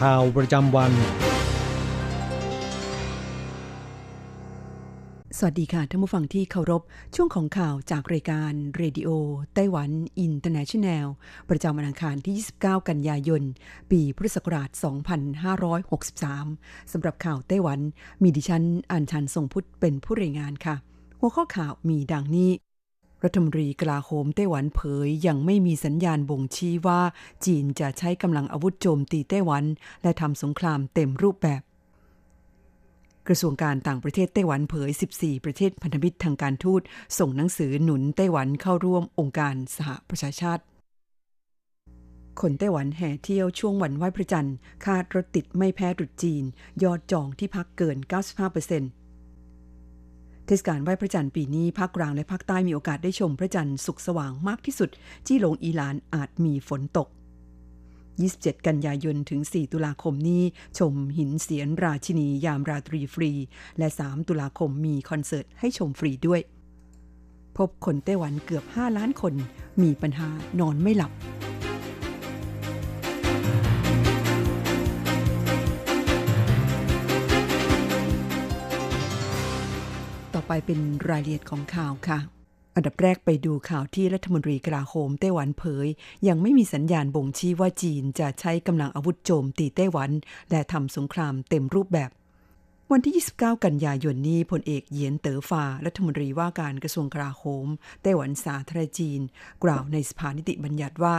ข่าวประจำวัน สวัสดีค่ะท่านผู้ฟังที่เคารพ ช่วงของข่าวจากรายการเรดิโอไต้หวันอินเตอร์เนชันแนล ประจำวันอังคารที่ 29 กันยายน ปีพุทธศักราช 2563 สำหรับข่าวไต้หวัน มีดิฉันอัญชันทรงพุทธเป็นผู้รายงานค่ะ หัวข้อข่าวมีดังนี้ รัฐมนตรีกลาโหมไต้หวันเผยยังไม่มีสัญญาณบ่งชี้ว่า จีนจะใช้กำลังอาวุธโจมตีไต้หวัน และทำสงครามเต็มรูปแบบ กระทรวงการต่างประเทศไต้หวันเผย 14 ประเทศพันธมิตรทางการทูต ส่งหนังสือหนุนไต้หวันเข้าร่วมองค์การสหประชาชาติ คนไต้หวันแห่เที่ยวช่วงวันไหว้พระจันทร์คาดรถติดไม่แพ้ตรุษจีน ยอดจองที่พักเกิน 95%เเทศกาลไหว้พระจันทร์ปีนี้ภาคกลางและภาคใต้มีโอกาสได้ชมพระจันทร์สุกสว่างมากที่สุดจี้หลงอีหลานอาจมีฝนตก 27 กันยายน ถึง 4 ตุลาคมนี้ ชมหินเสียนราชินียามราตรีฟรี และ 3 ตุลาคมมีคอนเสิร์ตให้ชมฟรีด้วย พบคนไต้หวันเกือบ 5 ล้านคน มีปัญหานอนไม่หลับ ไปเป็นรายละเอียดของข่าวค่ะ อันดับแรกไปดูข่าวที่รัฐมนตรีกลาโหมไต้หวันเผย ยังไม่มีสัญญาณบ่งชี้ว่าจีนจะใช้กำลังอาวุธโจมตีไต้หวัน และทำสงครามเต็มรูปแบบวันที่ 29 กันยายนนี้พลเอกเหยียนเต๋อฟา รัฐมนตรีว่าการกระทรวงกลาโหม ไต้หวันสาธารณจีน กล่าวในสภานิติบัญญัติว่า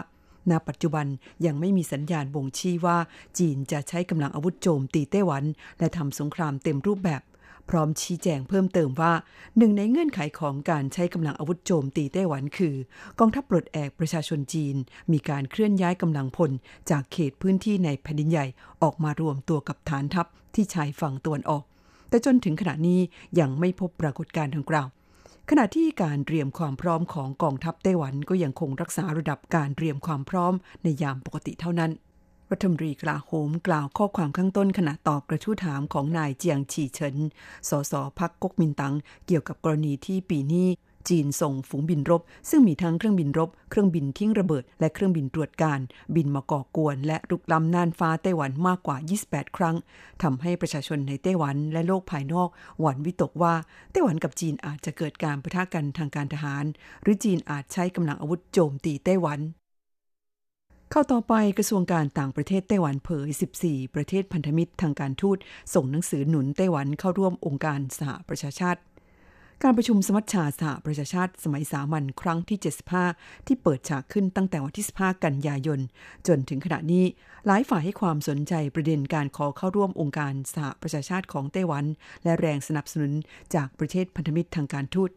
ณ ปัจจุบันยังไม่มีสัญญาณบ่งชี้ว่า จีนจะใช้กำลังอาวุธโจมตีไต้หวัน และทำสงครามเต็มรูปแบบ พร้อมชี้แจงเพิ่มเติมว่า หนึ่งในเงื่อนไขของการใช้กำลังอาวุธโจมตีไต้หวันคือ กองทัพปลดแอกประชาชนจีน มีการเคลื่อนย้ายกำลังพล จากเขตพื้นที่ในแผ่นดินใหญ่ออกมารวมตัวกับฐานทัพที่ชายฝั่งตะวันออก แต่จนถึงขณะนี้ยังไม่พบปรากฏการณ์ดังกล่าวขณะที่การเตรียมความพร้อมของกองทัพไต้หวันก็ยังคงรักษาระดับการเตรียมความพร้อมในยามปกติเท่านั้น รัฐมนตรีกลาโหมกล่าวข้อความข้างต้นขณะตอบกระทู้ถามของนายเจียงฉีเฉิน สสพักก๊กมินตั๋งเกี่ยวกับกรณีที่ปีนี้จีนส่งฝูงบินรบ ซึ่งมีทั้งเครื่องบินรบ เครื่องบินทิ้งระเบิด และเครื่องบินตรวจการ บินมาก่อกวน และรุกล้ำน่านฟ้าไต้หวันมากกว่า 28 ครั้งทำให้ประชาชนในไต้หวันและโลกภายนอกหวั่นวิตกว่าไต้หวันกับจีนอาจจะเกิดการปะทะกันทางการทหาร หรือจีนอาจใช้กำลังอาวุธโจมตีไต้หวัน เข้าต่อไปกระทรวงการต่างประเทศไต้หวันเผย 14 ประเทศพันธมิตรทางการทูต ส่งหนังสือหนุนไต้หวันเข้าร่วมองค์การสหประชาชาติ การประชุมสมัชชาสหประชาชาติ สมัยสามัญครั้งที่ 75 ที่เปิดฉากขึ้นตั้งแต่วันที่ 15 กันยายน จนถึงขณะนี้ หลายฝ่ายให้ความสนใจประเด็นการขอเข้าร่วมองค์การสหประชาชาติของไต้หวัน และแรงสนับสนุนจากประเทศพันธมิตรทางการทูต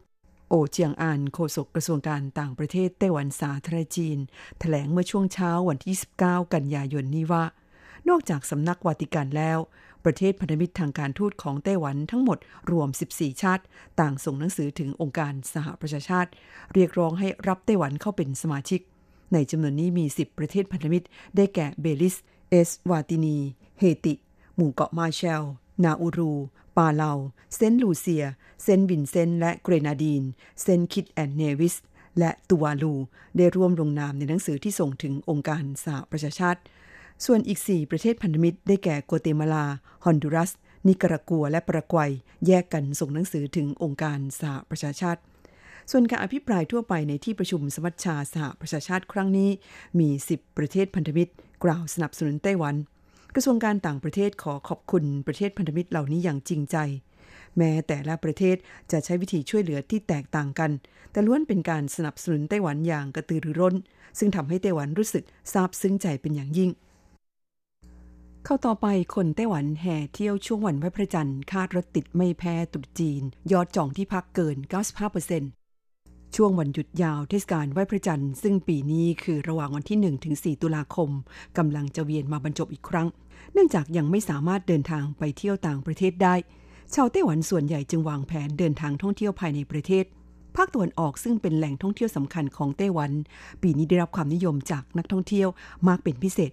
โอเจียงอานโฆษกกระทรวงการต่างประเทศไต้หวันสาธารณจีนแถลงเมื่อช่วงเช้าวันที่ 29 กันยายนนี้ว่า นอกจากสำนักวาติกันแล้ว ประเทศพันธมิตรทางการทูตของไต้หวันทั้งหมดรวม 14 ชาติ ต่างส่งหนังสือถึงองค์การสหประชาชาติ เรียกร้องให้รับไต้หวันเข้าเป็นสมาชิก ในจำนวนนี้มี 10 ประเทศพันธมิตร ได้แก่เบลิส เอสวาตินี เฮติ หมู่เกาะมาร์แชล นาอูรู ปาเลา เซนต์ลูเซีย เซนต์วินเซนต์และเกรนาดีน เซนต์คิตแอนด์เนวิส และตูวาลู ได้ร่วมลงนามในหนังสือที่ส่งถึงองค์การสหประชาชาติ ส่วนอีก 4 ประเทศพันธมิตรได้แก่กัวเตมาลา ฮอนดูรัส นิการากัว และปารากวัย แยกกันส่งหนังสือถึงองค์การสหประชาชาติส่วนการอภิปรายทั่วไปในที่ประชุมสมัชชาสหประชาชาติครั้งนี้ มี 10 ประเทศพันธมิตร กล่าวสนับสนุนไต้หวัน กระทรวงการต่างประเทศขอขอบคุณประเทศพันธมิตรเหล่านี้อย่างจริงใจ แม้แต่ละประเทศจะใช้วิธีช่วยเหลือที่แตกต่างกัน แต่ล้วนเป็นการสนับสนุนไต้หวันอย่างกระตือรือร้น ซึ่งทำให้ไต้หวันรู้สึกซาบซึ้งใจเป็นอย่างยิ่ง เข้าต่อไปคนไต้หวันแห่เที่ยวช่วงวันไหวพระจันทร์คาดรถติดไม่แพ้ตรุษจีน ยอดจองที่พักเกิน 95% ช่วงวันหยุดยาวเทศกาลไหว้พระจันทร์ซึ่งปีนี้คือระหว่างวันที่ 1 ถึง 4 ตุลาคมกำลังจะเวียนมาบรรจบอีกครั้ง เนื่องจากยังไม่สามารถเดินทางไปเที่ยวต่างประเทศได้ ชาวไต้หวันส่วนใหญ่จึงวางแผนเดินทางท่องเที่ยวภายในประเทศ ภาคตะวันออกซึ่งเป็นแหล่งท่องเที่ยวสำคัญของไต้หวัน ปีนี้ได้รับความนิยมจากนักท่องเที่ยวมากเป็นพิเศษ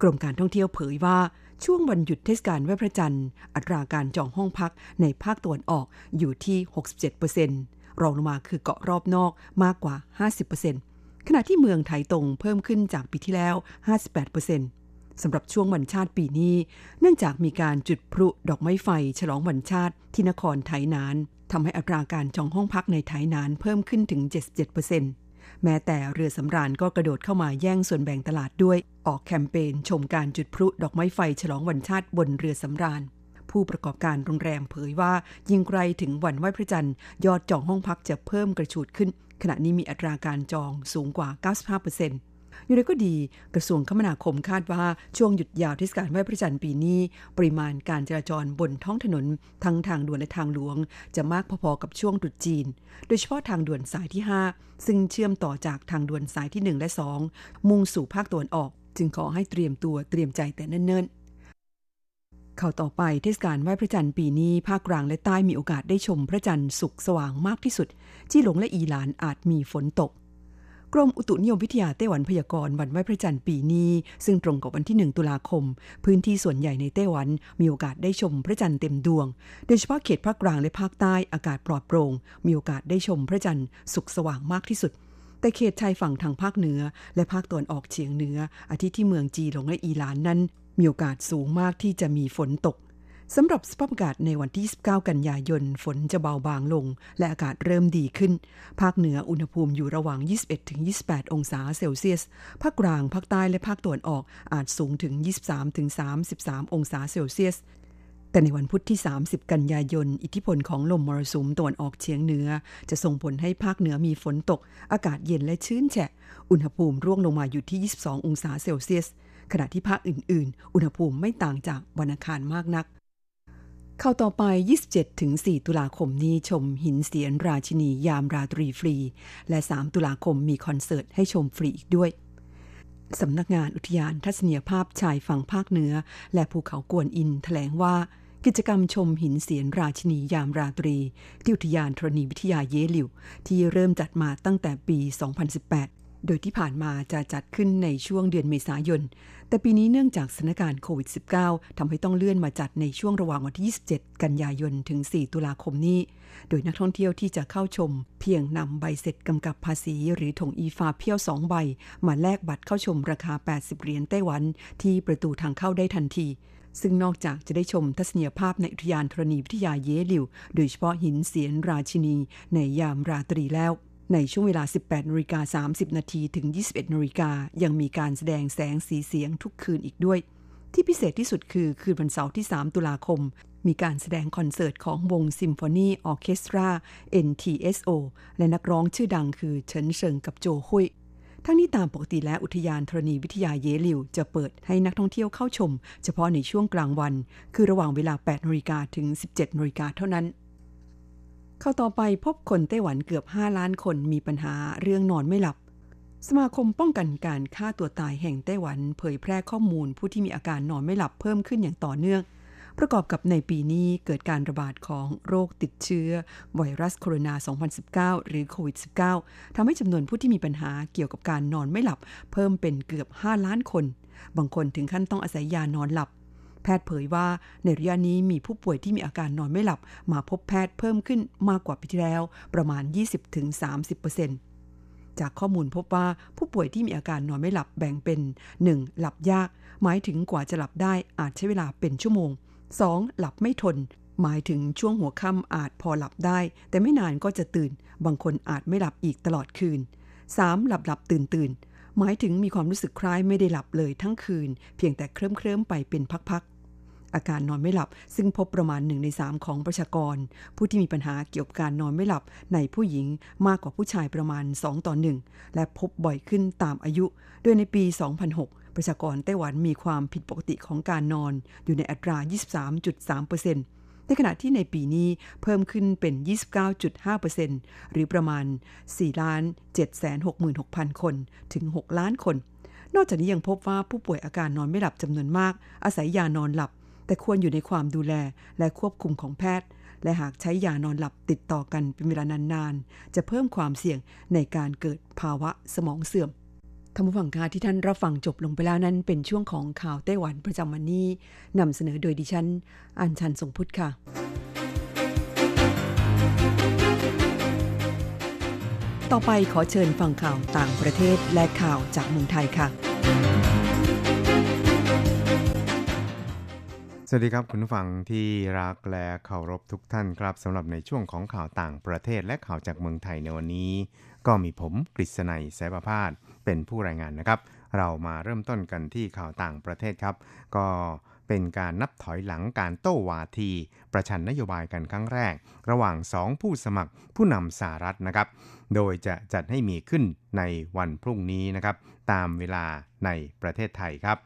กรมการท่องเที่ยวเผยว่าช่วงวันหยุดเทศกาลไหว้พระจันทร์ อัตราการจองห้องพักในภาคตะวันออกอยู่ที่ 67% รองลงมาคือเกาะรอบนอกมากกว่า 50%ขณะที่เมืองไถตงเพิ่มขึ้นจากปีที่แล้ว 58%สำหรับช่วงวันชาติปีนี้ เนื่องจากมีการจุดพลุดอกไม้ไฟ ฉลองวันชาติที่นครไถหนานทำให้อัตราการจองห้องพักในไถหนานเพิ่มขึ้นถึง 77%แม้แต่เรือสำราญก็กระโดดเข้ามาแย่งส่วนแบ่งตลาดด้วย ออกแคมเปญชมการจุดพลุดอกไม้ไฟฉลองวันชาติบนเรือสำราญ ผู้ประกอบการโรงแรมเผยว่ายิ่งไกลถึงวันไหว้พระจันทร์ยอดจองห้องพักจะเพิ่มกระฉูดขึ้น ขณะนี้มีอัตราการจองสูงกว่า 95%อย่างไรก็ดี กระทรวงคมนาคมคาดว่าช่วงหยุดยาวเทศกาลไหว้พระจันทร์ปีนี้ ปริมาณการจราจรบนท้องถนน ทั้งทางด่วนและทางหลวง จะมากพอๆกับช่วงตรุษจีน โดยเฉพาะทางด่วนสายที่ 5 ซึ่งเชื่อมต่อจากทางด่วนสายที่ 1 และ 2 มุ่งสู่ภาคตะวันออก จึงขอให้เตรียมตัวเตรียมใจแต่เนิ่นๆ ข้าต่อไปเทศกาลไหว้พระจันทร์ปีนี้ภาคกลางและใต้มีโอกาสได้ชมพระจันทร์สุกสว่างมากที่สุด ที่หลงและอีหลานอาจมีฝนตก กรมอุตุนิยมวิทยาไต้หวันพยากรณ์วันไหว้พระจันทร์ปีนี้ ซึ่งตรงกับวันที่ 1 ตุลาคม พื้นที่ส่วนใหญ่ในไต้หวันมีโอกาสได้ชมพระจันทร์เต็มดวง โดยเฉพาะเขตภาคกลางและภาคใต้อากาศปลอดโปร่งมีโอกาสได้ชมพระจันทร์สุกสว่างมากที่สุดแต่เขตชายฝั่งทางภาคเหนือ และภาคตะวันออกเฉียงเหนือ อาทิที่เมืองจีหลงและอีหลานนั้น มีโอกาสสูงมากที่จะมีฝนตกสำหรับสภาพอากาศในวันที่29กันยายน ฝนจะเบาบางลง และอากาศเริ่มดีขึ้น ภาคเหนืออุณหภูมิอยู่ระหว่าง 21-28 องศาเซลเซียส ภาคกลาง ภาคใต้ และภาคตะวันออกอาจสูงถึง 23-33 องศาเซลเซียส แต่ในวันพุธที่ 30 กันยายน อิทธิพลของลมมรสุมตะวันออกเฉียงเหนือ จะส่งผลให้ภาคเหนือมีฝนตก อากาศเย็นและชื้นแฉะ อุณหภูมิร่วงลงมาอยู่ที่ 22 องศาเซลเซียส ขณะที่ภาคอื่น ๆ อุณหภูมิไม่ต่างจากวันอังคารมากนัก เข้าต่อไป 27-4 ตุลาคมนี้ชมหินเสียนราชินียามราตรีฟรี และ 3 ตุลาคมมีคอนเสิร์ตให้ชมฟรีอีกด้วยสำนักงานอุทยานทัศนียภาพชายฝั่งภาคเหนือ และภูเขากวนอินแถลงว่ากิจกรรมชมหินเสียนราชินียามราตรี ที่อุทยานธรณีวิทยาเยหลิว ที่เริ่มจัดมาตั้งแต่ปี 2018 โดยที่ผ่านมาจะจัดขึ้นในช่วงเดือนเมษายน แต่ปีนี้เนื่องจากสถานการณ์โควิด -19 ทำให้ต้องเลื่อนมาจัดในช่วงระหว่างวันที่ 27 กันยายนถึง 4 ตุลาคมนี้ โดยนักท่องเที่ยวที่จะเข้าชม เพียงนำใบเสร็จกำกับภาษีหรือถงอีฟาเพี้ยว 2 ใบ มาแลกบัตรเข้าชมราคา 80 เหรียญไต้หวัน ที่ประตูทางเข้าได้ทันที ซึ่งนอกจากจะได้ชมทัศนียภาพในอุทยานธรณีวิทยาเยหลิว โดยเฉพาะหินเสียนราชินีในยามราตรีแล้ว ในช่วงเวลา 18นาฬิกา30 นาทีถึง 21นาฬิกายังมีการแสดงแสงสีเสียงทุกคืนอีกด้วย ที่พิเศษที่สุดคือคืนวันเสาร์ที่ 3 ตุลาคม มีการแสดงคอนเสิร์ตของวงซิมโฟนีออเคสตรา NTSO และนักร้องชื่อดังคือเฉินเซิงกับโจฮุยทั้งนี้ตามปกติแล้วอุทยานธรณีวิทยาเยลิว จะเปิดให้นักท่องเที่ยวเข้าชม เฉพาะในช่วงกลางวัน คือระหว่างเวลา 8นาฬิกาถึง 17นาฬิกาเท่านั้น เข้าต่อไปพบคนไต้หวันเกือบ 5 ล้านคนมีปัญหาเรื่องนอนไม่หลับ สมาคมป้องกันการฆ่าตัวตายแห่งไต้หวัน เผยแพร่ข้อมูลผู้ที่มีอาการนอนไม่หลับเพิ่มขึ้นอย่างต่อเนื่อง ประกอบกับในปีนี้เกิดการระบาดของโรคติดเชื้อ ไวรัสโคโรนา 2019 หรือโควิด -19 ทำให้จำนวนผู้ที่มีปัญหาเกี่ยวกับการนอนไม่หลับ เพิ่มเป็นเกือบ 5 ล้านคน บางคนถึงขั้นต้องอาศัยยานอนหลับ แพทย์เผยว่าในระยะนี้มีผู้ป่วยที่มีอาการนอนไม่หลับ มาพบแพทย์เพิ่มขึ้นมากกว่าปีที่แล้ว ประมาณ 20-30%จากข้อมูลพบว่าผู้ป่วยที่มีอาการนอนไม่หลับแบ่งเป็น 1. หลับยาก หมายถึงกว่าจะหลับได้อาจใช้เวลาเป็นชั่วโมง 2. หลับไม่ทน หมายถึงช่วงหัวค่ำอาจพอหลับได้ แต่ไม่นานก็จะตื่น บางคนอาจไม่หลับอีกตลอดคืน 3. หลับหลับตื่นตื่นหมายถึงมีความรู้สึกคล้ายไม่ได้หลับเลยทั้งคืน เพียงแต่เคลิ้มเคลิ้มไปเป็นพักๆ อาการนอนไม่หลับ ซึ่งพบประมาณหนึ่งในสามของประชากร ผู้ที่มีปัญหาเกี่ยวกับการนอนไม่หลับในผู้หญิงมากกว่าผู้ชายประมาณ 2 ต่อ1และพบบ่อยขึ้นตามอายุ โดยในปี 2006 ประชากรไต้หวันมีความผิดปกติของการนอนอยู่ในอัตรา 23.3%ในขณะที่ในปีนี้เพิ่มขึ้นเป็น 29.5%หรือประมาณ4 766,000 คน ถึง 6 ล้านคน นอกจากนี้ยังพบว่าผู้ป่วยอาการนอนไม่หลับจำนวนมาก อาศัยยานอนหลับ แต่ควรอยู่ในความดูแลและควบคุมของแพทย์ และหากใช้ยานอนหลับติดต่อกันเป็นเวลานานๆ จะเพิ่มความเสี่ยงในการเกิดภาวะสมองเสื่อมท่านผู้ฟังคะที่ท่านรับฟังจบลงไปแล้วนั้น เป็นช่วงของข่าวไต้หวันประจำวันนี้นำเสนอโดยดิฉัน อัญชันทรงพุทธค่ะ ต่อไปขอเชิญฟังข่าวต่างประเทศและข่าวจากเมืองไทยค่ะ สวัสดีครับคุณผู้ฟังที่รักและเคารพทุกท่านครับสำหรับในช่วงของข่าวต่างประเทศและข่าวจากเมืองไทยในวันนี้ ก็มีผมกฤษณัยสายประพาสเป็นผู้รายงานนะครับ เรามาเริ่มต้นกันที่ข่าวต่างประเทศครับ ก็เป็นการนับถอยหลังการโต้วาที ประชันนโยบายกันครั้งแรก ระหว่างสองผู้สมัครผู้นำสหรัฐนะครับ โดยจะจัดให้มีขึ้นในวันพรุ่งนี้นะครับ ตามเวลาในประเทศไทยครับ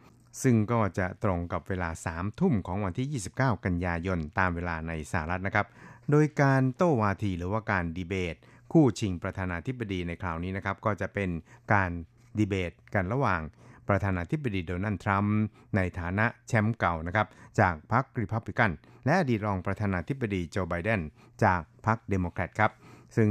ซึ่งก็จะตรงกับเวลา 3 ทุ่มของวันที่ 29 กันยายนตามเวลาในสหรัฐนะครับ โดยการโต้วาทีหรือว่าการดีเบต คู่ชิงประธานาธิบดีในคราวนี้นะครับ ก็จะเป็นการดีเบตกันระหว่างประธานาธิบดีโดนัลด์ทรัมป์ในฐานะแชมป์เก่านะครับจากพรรคริพับลิกัน และอดีตรองประธานาธิบดีโจไบเดนจากพรรคเดโมแครตครับ ซึ่ง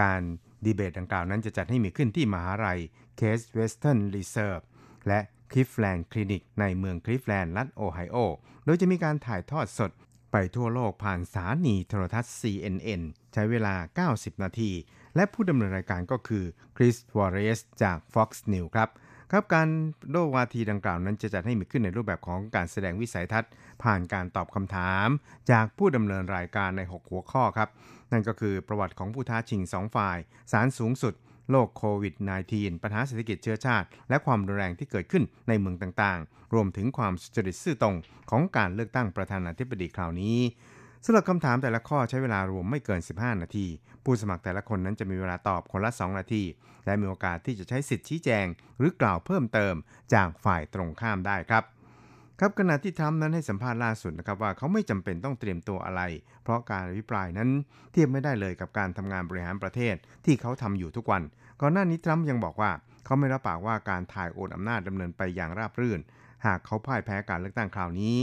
การดีเบตดังกล่าวนั้นจะจัดให้มีขึ้นที่มหาลัยเคสเวสเทิร์นรีเซิร์ฟและ คลิฟแลนด์คลินิกในเมืองคลิฟแลนด์รัฐโอไฮโอ โดยจะมีการถ่ายทอดสดไปทั่วโลกผ่านสถานีโทรทัศน์ CNN ใช้เวลา 90 นาที และผู้ดำเนินรายการก็คือคริสวอร์เรสจาก Fox News ครับครับการโลวาทีดังกล่าวนั้นจะจัดให้มีขึ้นในรูปแบบของการแสดงวิสัยทัศน์ ผ่านการตอบคำถาม จากผู้ดำเนินรายการใน 6 หัวข้อครับ นั่นก็คือประวัติของผู้ท้าชิง 2 ฝ่ายสารสูงสุด โรคโควิด -19 ปัญหาเศรษฐกิจเชื้อชาติ และความรุนแรงที่เกิดขึ้นในเมืองต่างๆ รวมถึงความสุจริตซื่อตรงของการเลือกตั้งประธานาธิบดีคราวนี้สำหรับคำถามแต่ละข้อใช้เวลารวมไม่เกิน 15 นาที ผู้สมัครแต่ละคนนั้นจะมีเวลาตอบคนละ 2 นาที และมีโอกาสที่จะใช้สิทธิชี้แจง หรือกล่าวเพิ่มเติมจากฝ่ายตรงข้ามได้ครับ ครับขณะที่ทรัมป์นั้นให้สัมภาษณ์ล่าสุดนะครับว่าเขาไม่จำเป็นต้องเตรียมตัวอะไร เพราะการอภิปรายนั้นเทียบไม่ได้เลยกับการทำงานบริหารประเทศที่เขาทำอยู่ทุกวัน ก่อนหน้านี้ทรัมป์ยังบอกว่า เขาไม่รับปากว่าการถ่ายโอนอำนาจดำเนินไปอย่างราบรื่น หากเขาพ่ายแพ้การเลือกตั้งคราวนี้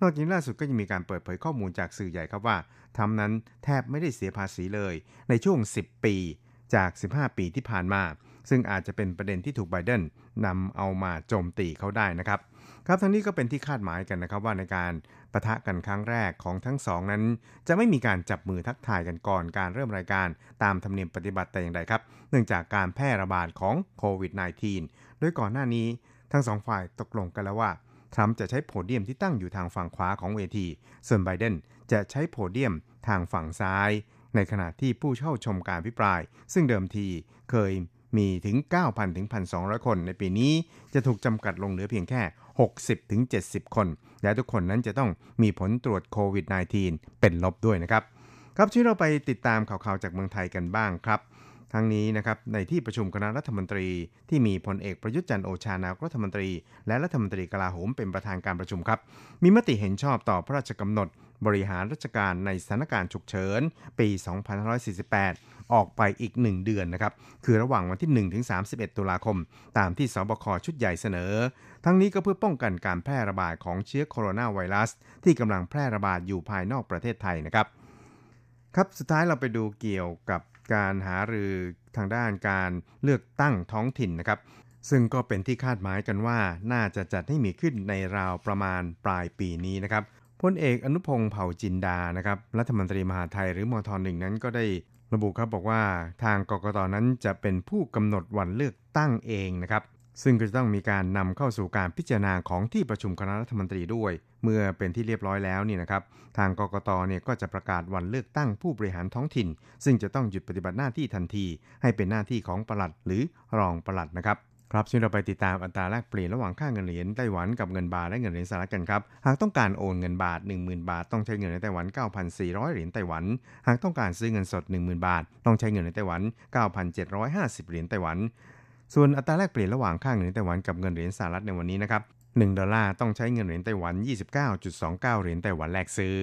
นอกจากนี้ล่าสุดก็ยังมีการเปิดเผยข้อมูลจากสื่อใหญ่ครับว่าทำนั้นแทบไม่ได้เสียภาษีเลย ในช่วง 10 ปี จาก 15 ปีที่ผ่านมา ซึ่งอาจจะเป็นประเด็นที่ถูกไบเดนนำเอามาโจมตีเขาได้นะครับครับทั้งนี้ก็เป็นที่คาดหมายกันนะครับว่าในการประทะกันครั้งแรกของทั้งสองนั้น จะไม่มีการจับมือทักทายกันก่อนการเริ่มรายการตามธรรมเนียมปฏิบัติแต่อย่างใดครับ เนื่องจากการแพร่ระบาดของโควิด -19 โดยก่อนหน้านี้ทั้งสองฝ่ายตกลงกันแล้วว่าทรัมป์จะใช้โพเดียมที่ตั้งอยู่ทางฝั่งขวาของเวที ส่วนไบเดนจะใช้โพเดียมทางฝั่งซ้าย ในขณะที่ผู้เข้าชมการพิปราย ซึ่งเดิมทีเคย มีถึง 9,000ถึง1,200 คน ในปีนี้จะถูกจำกัดลงเหลือเพียงแค่ 60ถึง70 คน และทุกคนนั้นจะต้องมีผลตรวจโควิด -19 เป็นลบด้วยนะครับ ครับช่วยเราไปติดตามข่าวๆจากเมืองไทยกันบ้างครับทั้งนี้นะครับในที่ประชุมคณะรัฐมนตรีที่มีพลเอกประยุทธ์จันโอชานายกรัฐมนตรี และรัฐมนตรีกลาโหมเป็นประธานการประชุมครับ มีมติเห็นชอบต่อพระราชกำหนด บริหารราชการในสถานการณ์ฉุกเฉิน ปี 2548 ออกไปอีก 1 เดือนนะครับ คือระหว่างวันที่ 1 ถึง 31 ตุลาคม ตามที่สบคชุดใหญ่เสนอ ทั้งนี้ก็เพื่อป้องกันการแพร่ระบาดของเชื้อโคโรนาไวรัส ที่กำลังแพร่ระบาดอยู่ภายนอกประเทศไทยนะครับ ครับ สุดท้ายเราไปดูเกี่ยวกับการหารือทางด้านการเลือกตั้งท้องถิ่นนะครับซึ่งก็เป็นที่คาดหมายกันว่าน่าจะจัดให้มีขึ้นในราวประมาณปลายปีนี้นะครับ พลเอกอนุพงศ์เผ่าจินดานะครับรัฐมนตรีมหาไทยหรือมทหนึ่งนั้นก็ได้ระบุครับบอกว่าทางกกตนั้นจะเป็นผู้กำหนดวันเลือกตั้งเองนะครับ ซึ่งก็จะต้องมีการนำเข้าสู่การพิจารณาของที่ประชุมคณะรัฐมนตรีด้วย เมื่อเป็นที่เรียบร้อยแล้วนี่นะครับ ทางกกตเนี่ยก็จะประกาศวันเลือกตั้งผู้บริหารท้องถิ่น ซึ่งจะต้องหยุดปฏิบัติหน้าที่ทันที ให้เป็นหน้าที่ของปลัดหรือรองปลัดนะครับ ครับช่วยเราไปติดตามอัตราแลกเปลี่ยนระหว่างค่าเงินเหรียญไต้หวันกับเงินบาทและเงินเหรียญสหรัฐกันครับ หากต้องการโอนเงินบาท 10,000 บาท ต้องใช้เงินในไต้หวัน 9,400 เหรียญไต้หวัน หากต้องการซื้อเงินสด 10,000 บาท ต้องใช้เงินในไต้หวัน 9,750 เหรียญไต้หวัน ส่วนอัตราแลกเปลี่ยนระหว่างค่าเงินไต้หวันกับเงินเหรียญสหรัฐในวันนี้นะครับ1ดอลลาร์ต้องใช้เงินเหรียญไต้หวัน 29.29 เหรียญไต้หวันแลกซื้อ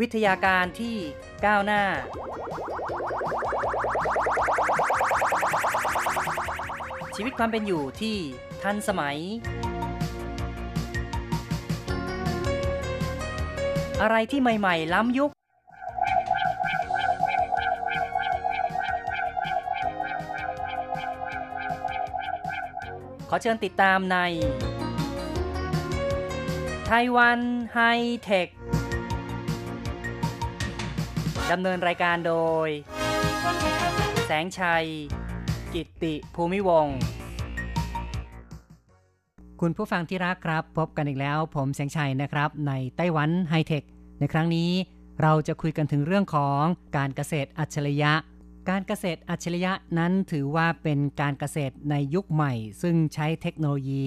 วิทยาการที่ก้าวหน้า ชีวิตความเป็นอยู่ที่ทันสมัย อะไรที่ใหม่ ๆ ล้ำยุค ขอเชิญติดตามในไต้หวันไฮเทค ดำเนินรายการโดย แสงชัย กิตติภูมิวง คุณผู้ฟังที่รักครับ พบกันอีกแล้ว ผมแสงชัยนะครับ ในไต้หวันไฮเทค ในครั้งนี้เราจะคุยกันถึงเรื่องของการเกษตรอัจฉริยะ การเกษตรอัจฉริยะนั้นถือว่าเป็นการเกษตรในยุคใหม่ ซึ่งใช้เทคโนโลยี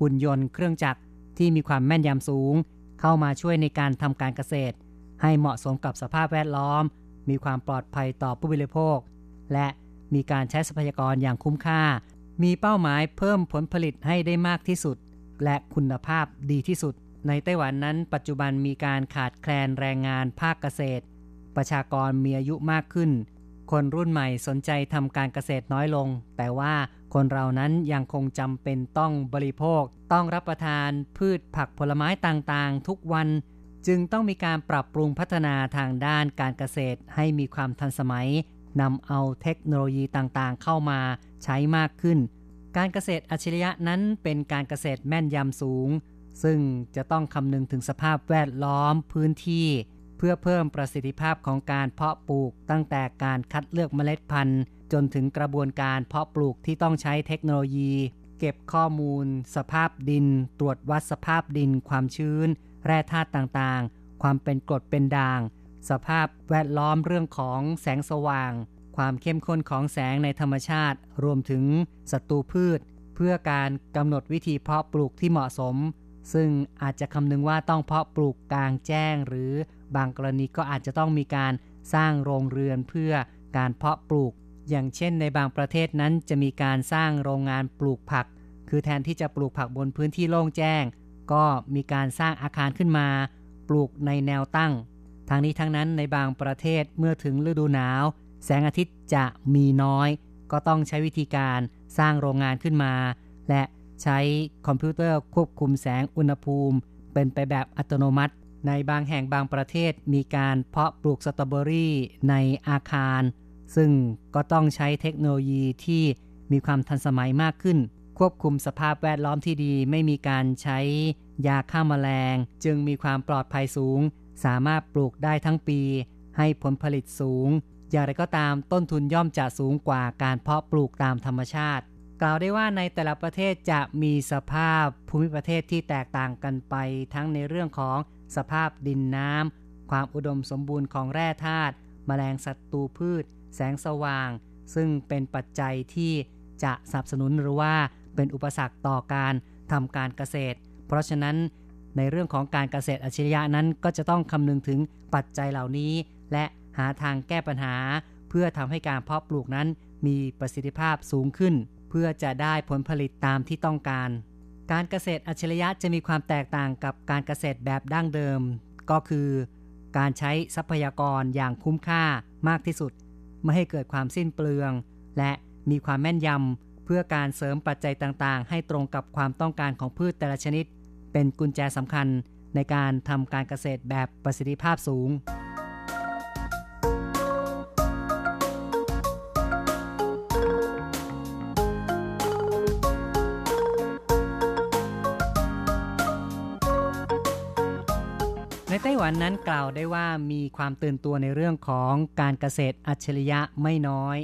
หุ่นยนต์เครื่องจักรที่มีความแม่นยำสูง เข้ามาช่วยในการทำการเกษตร ให้เหมาะสมกับสภาพแวดล้อม มีความปลอดภัยต่อผู้บริโภค และมีการใช้ทรัพยากรอย่างคุ้มค่า มีเป้าหมายเพิ่มผลผลิตให้ได้มากที่สุด และคุณภาพดีที่สุด ในไต้หวันนั้น ปัจจุบันมีการขาดแคลนแรงงานภาคเกษตร ประชากรมีอายุมากขึ้น คนรุ่นใหม่สนใจทำการเกษตรน้อยลง แต่ว่าคนเรานั้นยังคงจำเป็นต้องบริโภค ต้องรับประทานพืชผักผลไม้ต่างๆ ทุกวัน จึงต้องมีการปรับปรุงพัฒนาทางด้านการเกษตรให้มีความทันสมัยนำเอาเทคโนโลยีต่างๆ เข้ามาใช้มากขึ้น การเกษตรอัจฉริยะนั้นเป็นการเกษตรแม่นยำสูง ซึ่งจะต้องคำนึงถึงสภาพแวดล้อมพื้นที่ เพื่อเพิ่มประสิทธิภาพของการเพาะปลูก ตั้งแต่การคัดเลือกเมล็ดพันธุ์ จนถึงกระบวนการเพาะปลูกที่ต้องใช้เทคโนโลยี เก็บข้อมูล สภาพดิน ตรวจวัดสภาพดิน ความชื้น แร่ธาตุต่างๆ ความเป็นกรดเป็นด่าง สภาพแวดล้อมเรื่องของแสงสว่าง ความเข้มข้นของแสงในธรรมชาติ รวมถึงศัตรูพืช เพื่อการกำหนดวิธีเพาะปลูกที่เหมาะสม ซึ่งอาจจะคำนึงว่าต้องเพาะปลูกกลางแจ้ง หรือบางกรณีก็อาจจะต้องมีการสร้างโรงเรือนเพื่อการเพาะปลูก อย่างเช่นในบางประเทศนั้นจะมีการสร้างโรงงานปลูกผัก คือแทนที่จะปลูกผักบนพื้นที่โล่งแจ้ง ก็มีการสร้างอาคารขึ้นมา ปลูกในแนวตั้ง ทางนี้ทั้งนั้นในบางประเทศเมื่อถึงฤดูหนาว แสงอาทิตย์จะมีน้อย ก็ต้องใช้วิธีการสร้างโรงงานขึ้นมา และใช้คอมพิวเตอร์ควบคุมแสงอุณหภูมิ เป็นไปแบบอัตโนมัติ ในบางแห่งบางประเทศมีการเพาะปลูกสตรอเบอรี่ในอาคาร ซึ่งก็ต้องใช้เทคโนโลยีที่มีความทันสมัยมากขึ้น ควบคุมสภาพแวดล้อมที่ดีไม่มีการใช้ยาฆ่ามาแมลง จึงมีความปลอดภัยสูง สามารถปลูกได้ทั้งปี ให้ผลผลิตสูง อย่างไรก็ตามต้นทุนย่อมจะสูงกว่าการเพาะปลูกตามธรรมชาติ กล่าวได้ว่าในแต่ละประเทศจะมีสภาพภูมิประเทศที่แตกต่างกันไป ทั้งในเรื่องของสภาพดินน้ำความอุดมสมบูรณ์ของแร่ธาตุแมลงศัตรูพืช แสงสว่าง ซึ่งเป็นปัจจัยที่จะสนับสนุนหรือว่า เป็นอุปสรรคต่อการทำการเกษตร เพราะฉะนั้นในเรื่องของการเกษตรอัจฉริยะนั้นก็จะต้องคำนึงถึงปัจจัยเหล่านี้ และหาทางแก้ปัญหา เพื่อทำให้การเพาะปลูกนั้นมีประสิทธิภาพสูงขึ้น เพื่อจะได้ผลผลิตตามที่ต้องการ การเกษตรอัจฉริยะจะมีความแตกต่างกับการเกษตรแบบดั้งเดิม ก็คือ การใช้ทรัพยากรอย่างคุ้มค่ามากที่สุด ไม่ให้เกิดความสิ้นเปลือง และมีความแม่นยำ เพื่อการเสริมปัจจัยต่างๆ ให้ตรงกับความต้องการของพืชแต่ละชนิด เป็นกุญแจสำคัญในการทำการเกษตรแบบประสิทธิภาพสูง ในไต้หวันนั้นกล่าวได้ว่ามีความตื่นตัวในเรื่องของการเกษตรอัจฉริยะไม่น้อย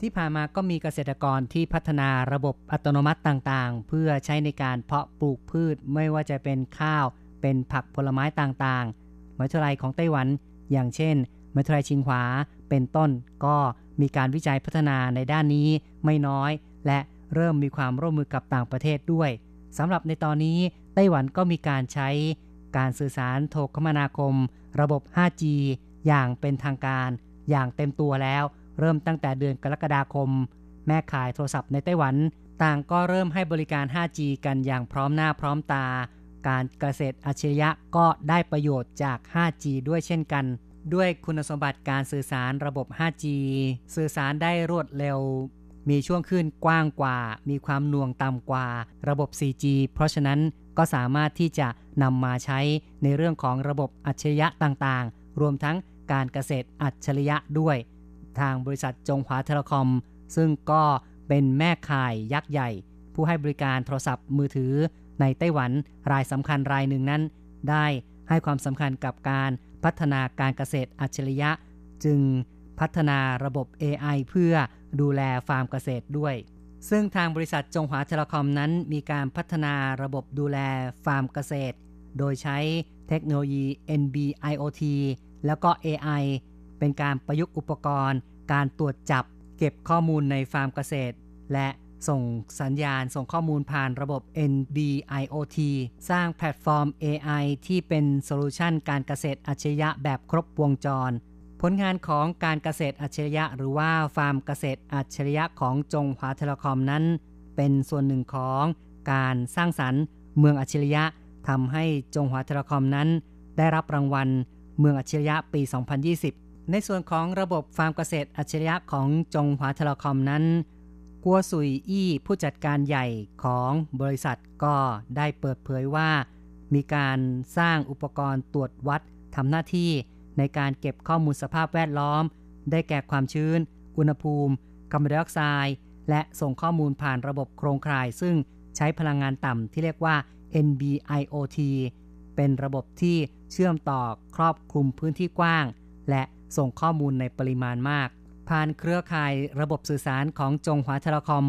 ที่ผ่านมาก็มีเกษตรกรที่พัฒนาระบบอัตโนมัติต่างๆ เพื่อใช้ในการเพาะปลูกพืชไม่ว่าจะเป็นข้าว เป็นผักผลไม้ต่างๆมหาวิทยาลัยของไต้หวัน อย่างเช่นมหาวิทยาลัยชิงหวาเป็นต้นก็มีการวิจัยพัฒนาในด้านนี้ไม่น้อย และเริ่มมีความร่วมมือกับต่างประเทศด้วยสำหรับในตอนนี้ไต้หวันก็มีการใช้การสื่อสารโทรคมนาคม ระบบ 5G อย่างเป็นทางการ อย่างเต็มตัวแล้ว เริ่มตั้งแต่เดือนกรกฎาคม แม่ขายโทรศัพท์ในไต้หวัน ต่างก็เริ่มให้บริการ 5G กันอย่างพร้อมหน้าพร้อมตา การเกษตรอัจฉริยะก็ได้ประโยชน์จาก 5G ด้วยเช่นกัน ด้วยคุณสมบัติการสื่อสารระบบ 5G สื่อสารได้รวดเร็ว มีช่วงคลื่นกว้างกว่า มีความหน่วงต่ำกว่า ระบบ 4G เพราะฉะนั้นก็สามารถที่จะนำมาใช้ในเรื่องของระบบอัจฉริยะต่างๆ รวมทั้งการเกษตรอัจฉริยะด้วย ทางบริษัทจงหวาเทเลคอม ซึ่งก็เป็นแม่ข่ายยักษ์ใหญ่ ผู้ให้บริการโทรศัพท์มือถือในไต้หวันรายสำคัญรายหนึ่งนั้น ได้ให้ความสำคัญกับการพัฒนาการเกษตรอัจฉริยะ จึงพัฒนาระบบ AI เพื่อดูแลฟาร์มเกษตรด้วย ซึ่งทางบริษัทจงหวาเทเลคอมนั้นมีการพัฒนาระบบดูแลฟาร์มเกษตร โดยใช้เทคโนโลยี NB-IoT แล้วก็ AI เป็นการประยุกต์อุปกรณ์ การตรวจจับเก็บข้อมูลในฟาร์มเกษตร และส่งสัญญาณส่งข้อมูลผ่านระบบ NB-IoT สร้างแพลตฟอร์ม AI ที่เป็นโซลูชันการเกษตรอัจฉริยะแบบครบวงจร ผลงานของการเกษตรอัจฉริยะ หรือว่าฟาร์มเกษตรอัจฉริยะของจงหวาเทเลคอมนั้น เป็นส่วนหนึ่งของการสร้างสรรค์เมืองอัจฉริยะทำให้จงหวาเทเลคอมนั้น ได้รับรางวัลเมืองอัจฉริยะปี 2020 ในส่วนของระบบฟาร์มเกษตรอัจฉริยะของจงหวาเทเลคอมนั้น กัวสุยอี้ผู้จัดการใหญ่ของบริษัทก็ได้เปิดเผยว่า มีการสร้างอุปกรณ์ตรวจวัดทำหน้าที่ในการเก็บข้อมูลสภาพแวดล้อม ได้แก่ความชื้น อุณหภูมิคาร์บอนไดออกไซด์และส่งข้อมูลผ่านระบบโครงข่าย ซึ่งใช้พลังงานต่ำที่เรียกว่า NB-IoT เป็นระบบที่เชื่อมต่อครอบคลุมพื้นที่กว้าง และ ส่งข้อมูลในปริมาณมาก ผ่านเครือข่ายระบบสื่อสารของจงหวาเทเลคอม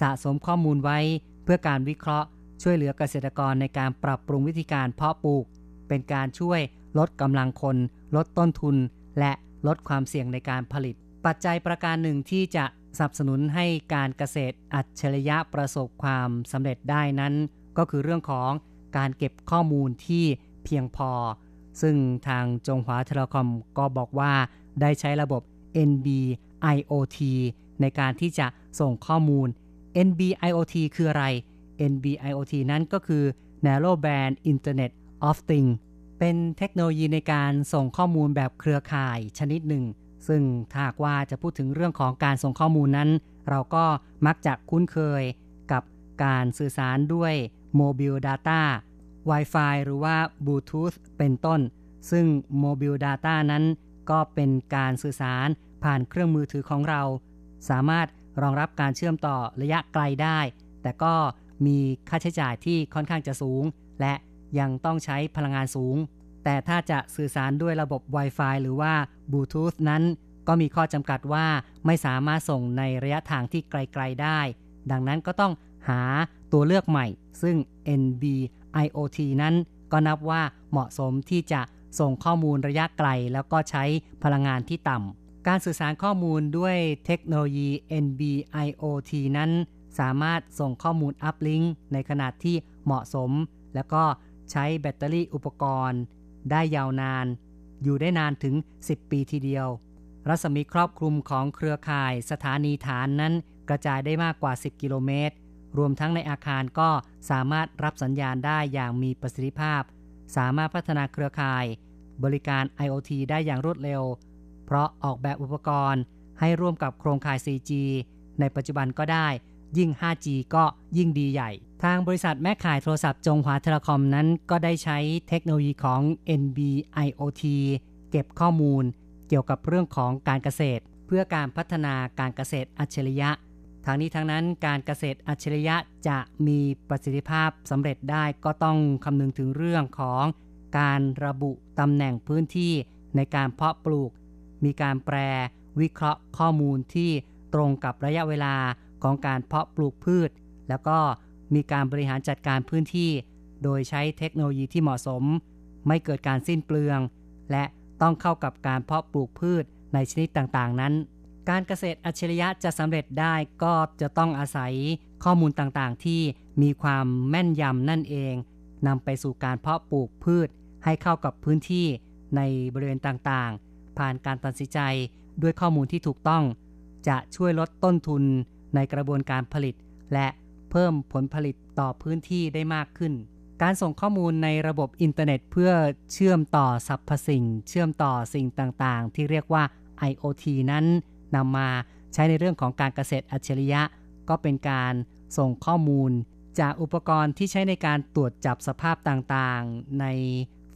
สะสมข้อมูลไว้เพื่อการวิเคราะห์ ช่วยเหลือเกษตรกรในการปรับปรุงวิธีการเพาะปลูก เป็นการช่วยลดกำลังคน ลดต้นทุน และลดความเสี่ยงในการผลิต ปัจจัยประการหนึ่งที่จะสนับสนุนให้การเกษตรอัจฉริยะประสบความสำเร็จได้นั้น ก็คือเรื่องของการเก็บข้อมูลที่เพียงพอ ซึ่งทางจงหวาเทเลคอมก็บอกว่าได้ใช้ระบบ NB IoT ในการที่จะส่งข้อมูล NB IoT คืออะไร NB IoT นั้นก็คือ Narrow Band Internet of Things เป็นเทคโนโลยีในการส่งข้อมูลแบบเครือข่ายชนิดหนึ่ง ซึ่งถ้าหากว่าจะพูดถึงเรื่องของการส่งข้อมูลนั้น เราก็มักจะคุ้นเคยกับการสื่อสารด้วย Mobile Data Wi-Fi หรือว่า Bluetooth เป็นต้น ซึ่ง Mobile Data นั้นก็เป็นการสื่อสารผ่านเครื่องมือถือของเรา สามารถรองรับการเชื่อมต่อระยะไกลได้ แต่ก็มีค่าใช้จ่ายที่ค่อนข้างจะสูง และยังต้องใช้พลังงานสูง แต่ถ้าจะสื่อสารด้วยระบบ Wi-Fi หรือว่า Bluetooth นั้น ก็มีข้อจำกัดว่าไม่สามารถส่งในระยะทางที่ไกล ๆได้ ดังนั้นก็ต้องหาตัวเลือกใหม่ ซึ่ง NB IoT นั้นก็นับว่าเหมาะสมที่จะส่งข้อมูลระยะไกล แล้วก็ใช้พลังงานที่ต่ำ การสื่อสารข้อมูลด้วยเทคโนโลยี NB IoT นั้น สามารถส่งข้อมูลอัพลิงก์ในขนาดที่เหมาะสม แล้วก็ใช้แบตเตอรี่อุปกรณ์ ได้ยาวนาน อยู่ได้นานถึง 10 ปีทีเดียว รัศมีครอบคลุมของเครือข่ายสถานีฐานนั้นกระจายได้มากกว่า 10 กิโลเมตร รวมทั้งในอาคารก็สามารถรับสัญญาณได้อย่างมีประสิทธิภาพ สามารถพัฒนาเครือข่าย บริการ IoT ได้อย่างรวดเร็ว เพราะออกแบบอุปกรณ์ให้ร่วมกับโครงข่าย 4G ในปัจจุบันก็ได้ ยิ่ง 5G ก็ยิ่งดีใหญ่ ทางบริษัทแม่ขายโทรศัพท์จงหวาเทเลคอมนั้น ก็ได้ใช้เทคโนโลยีของ NB IoT เก็บข้อมูล เกี่ยวกับเรื่องของการเกษตร เพื่อการพัฒนาการเกษตรอัจฉริยะ ทางนี้ทั้งนั้นการเกษตรอัจฉริยะจะมีประสิทธิภาพสำเร็จได้ก็ต้องคำนึงถึงเรื่องของการระบุตำแหน่งพื้นที่ในการเพาะปลูก มีการแปลวิเคราะห์ข้อมูลที่ตรงกับระยะเวลาของการเพาะปลูกพืช แล้วก็มีการบริหารจัดการพื้นที่ โดยใช้เทคโนโลยีที่เหมาะสม ไม่เกิดการสิ้นเปลือง และต้องเข้ากับการเพาะปลูกพืชในชนิดต่างๆ นั้น การเกษตรอัจฉริยะจะสำเร็จได้ก็จะต้องอาศัยข้อมูลต่างๆ ที่มีความแม่นยำนั่นเองนำไปสู่การเพาะปลูกพืชให้เข้ากับพื้นที่ในบริเวณต่างๆ ผ่านการตัดสินใจด้วยข้อมูลที่ถูกต้อง จะช่วยลดต้นทุนในกระบวนการผลิต และเพิ่มผลผลิตต่อพื้นที่ได้มากขึ้น การส่งข้อมูลในระบบอินเทอร์เน็ตเพื่อเชื่อมต่อสรรพสิ่ง เชื่อมต่อสิ่งต่างๆ ที่เรียกว่า IoT นั้น นำมาใช้ในเรื่องของการเกษตรอัจฉริยะ ก็เป็นการส่งข้อมูล จากอุปกรณ์ที่ใช้ในการตรวจจับสภาพต่างๆ ใน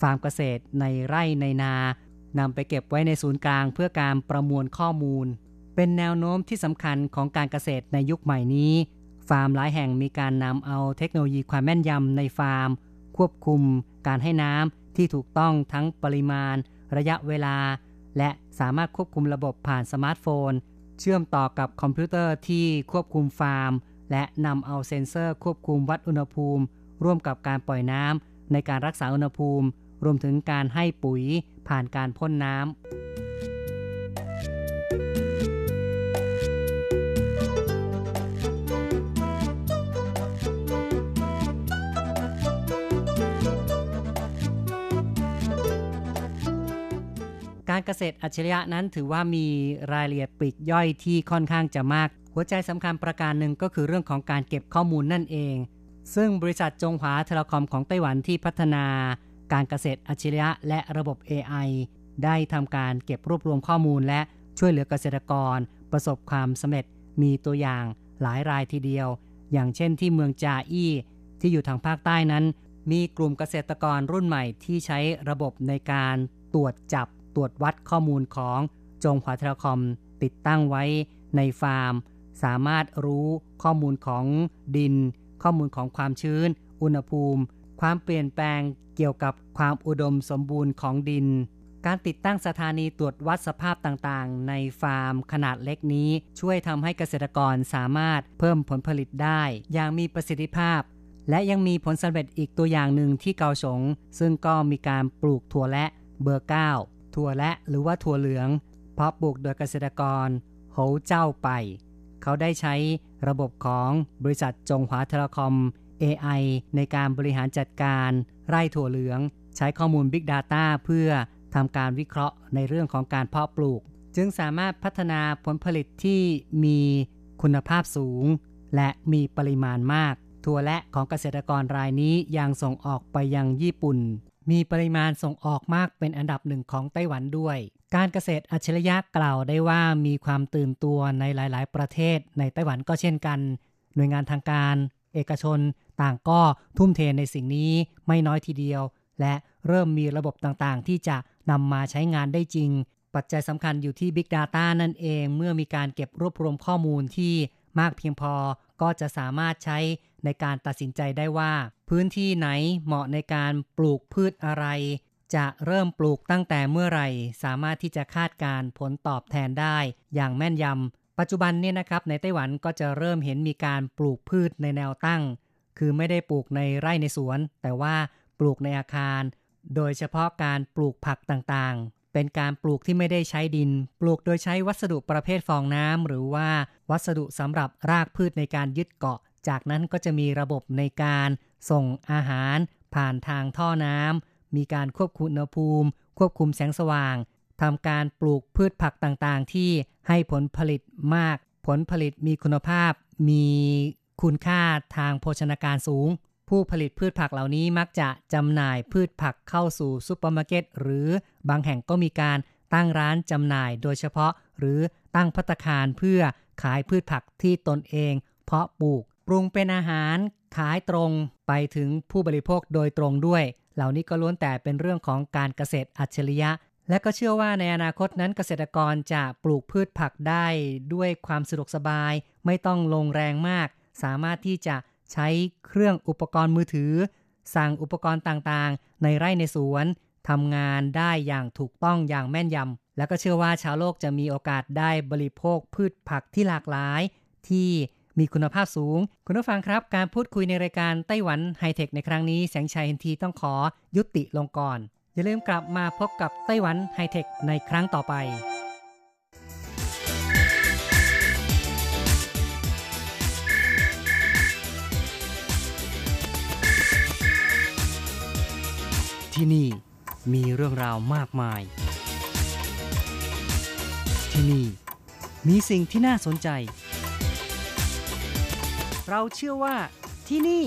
ฟาร์มเกษตร ในไร่ในนานำไปเก็บไว้ในศูนย์กลางเพื่อการประมวลข้อมูล เป็นแนวโน้มที่สำคัญของการเกษตรในยุคใหม่นี้ ฟาร์มหลายแห่งมีการนำเอาเทคโนโลยีความแม่นยำในฟาร์ม ควบคุม การให้น้ำที่ถูกต้องทั้งปริมาณ ระยะเวลา และสามารถควบคุมระบบผ่านสมาร์ทโฟน เชื่อมต่อกับคอมพิวเตอร์ที่ควบคุมฟาร์ม และนำเอาเซ็นเซอร์ควบคุมวัดอุณหภูมิ ร่วมกับการปล่อยน้ำในการรักษาอุณหภูมิ รวมถึงการให้ปุ๋ยผ่านการพ่นน้ำารเกษตรอัจฉริยะนั้นถือว่ามีรายละเอียดปลีกย่อยที่ค่อนข้างจะมาก หัวใจสำคัญประการหนึ่งก็คือเรื่องของการเก็บข้อมูลนั่นเอง ซึ่งบริษัทจงหวาเทเลคอมของไต้หวันที่พัฒนา การเกษตรอัจฉริยะ และระบบ AI ได้ทำการเก็บรวบรวมข้อมูลและช่วยเหลือเกษตรกร ประสบความสำเร็จมีตัวอย่างหลายรายทีเดียว อย่างเช่นที่เมืองจาอี้ที่อยู่ทางภาคใต้นั้น มีกลุ่มเกษตรกรรุ่นใหม่ที่ใช้ระบบในการตรวจจับ ตรวจวัดข้อมูลของจงหวาเทเลคอมติดตั้งไว้ในฟาร์ม สามารถรู้ข้อมูลของดิน ข้อมูลของความชื้น อุณหภูมิ ความเปลี่ยนแปลงเกี่ยวกับความอุดมสมบูรณ์ของดิน การติดตั้งสถานีตรวจวัดสภาพต่างๆ ในฟาร์มขนาดเล็กนี้ ช่วยทำให้เกษตรกรสามารถเพิ่มผลผลิตได้ อย่างมีประสิทธิภาพ และยังมีผลสำเร็จอีกตัวอย่างหนึ่งที่เกาสงซึ่งก็มีการปลูกถั่วและเบอร์เก้า ถั่วและหรือว่าถั่วเหลืองเพาะปลูกโดยเกษตรกรโหเจ้าไป เขาได้ใช้ระบบของบริษัทจงหวาเทเลคอม AI ในการบริหารจัดการไร่ถั่วเหลือง ใช้ข้อมูล Big Data เพื่อทำการวิเคราะห์ในเรื่องของการเพาะปลูก จึงสามารถพัฒนาผลผลิตที่มีคุณภาพสูง และมีปริมาณมาก ถั่วและของเกษตรกรรายนี้ยังส่งออกไปยังญี่ปุ่น มีปริมาณส่งออกมากเป็นอันดับหนึ่งของไต้หวันด้วย การเกษตรอัจฉริยะกล่าวได้ว่ามีความตื่นตัวในหลาย ๆ ประเทศในไต้หวันก็เช่นกัน หน่วยงานทางการ เอกชน ต่างก็ทุ่มเทในสิ่งนี้ไม่น้อยทีเดียว และเริ่มมีระบบต่างๆ ที่จะนำมาใช้งานได้จริง ปัจจัยสำคัญอยู่ที่ Big Data นั่นเอง เมื่อมีการเก็บรวบรวมข้อมูลที่มากเพียงพอก็จะสามารถใช้ ในการตัดสินใจได้ว่า พื้นที่ไหนเหมาะในการปลูกพืชอะไร จะเริ่มปลูกตั้งแต่เมื่อไหร่ สามารถที่จะคาดการผลตอบแทนได้อย่างแม่นยำปัจจุบันเนี่ยนะครับในไต้หวันก็จะเริ่มเห็นมีการปลูกพืชในแนวตั้ง คือไม่ได้ปลูกในไร่ในสวน แต่ว่าปลูกในอาคาร โดยเฉพาะการปลูกผักต่างๆ เป็นการปลูกที่ไม่ได้ใช้ดิน ปลูกโดยใช้วัสดุประเภทฟองน้ำหรือว่าวัสดุสำหรับรากพืชในการยึดเกาะ จากนั้นก็จะมีระบบในการส่งอาหารผ่านทางท่อน้ำ มีการควบคุมอุณหภูมิ ควบคุมแสงสว่าง ทำการปลูกพืชผักต่างๆ ที่ให้ผลผลิตมาก ผลผลิตมีคุณภาพ มีคุณค่าทางโภชนาการสูง ผู้ผลิตพืชผักเหล่านี้มักจะจำหน่ายพืชผักเข้าสู่ซุปเปอร์มาร์เก็ต หรือบางแห่งก็มีการตั้งร้านจำหน่ายโดยเฉพาะ หรือตั้งภัตตาคารเพื่อขายพืชผักที่ตนเอง เพาะปลูก ปรุงเป็นอาหารขายตรงไปถึงผู้บริโภคโดยตรงด้วย เหล่านี้ก็ล้วนแต่เป็นเรื่องของการเกษตรอัจฉริยะ และก็เชื่อว่าในอนาคตนั้นเกษตรกรจะปลูกพืชผักได้ด้วยความสะดวกสบาย ไม่ต้องลงแรงมาก สามารถที่จะใช้เครื่องอุปกรณ์มือถือ สั่งอุปกรณ์ต่างๆ ในไร่ในสวนทำงานได้อย่างถูกต้องอย่างแม่นยำ แล้วก็เชื่อว่าชาวโลกจะมีโอกาสได้บริโภคพืชผักที่หลากหลาย ที่ มีคุณภาพสูง คุณผู้ฟังครับ การพูดคุยในรายการไต้หวันไฮเทคในครั้งนี้แสงชัยเอ็นทีต้องขอยุติลงก่อน อย่าลืมกลับมาพบกับไต้หวันไฮเทคในครั้งต่อไปที่นี่มีเรื่องราวมากมาย ที่นี่มีสิ่งที่น่าสนใจ เราเชื่อว่าที่นี่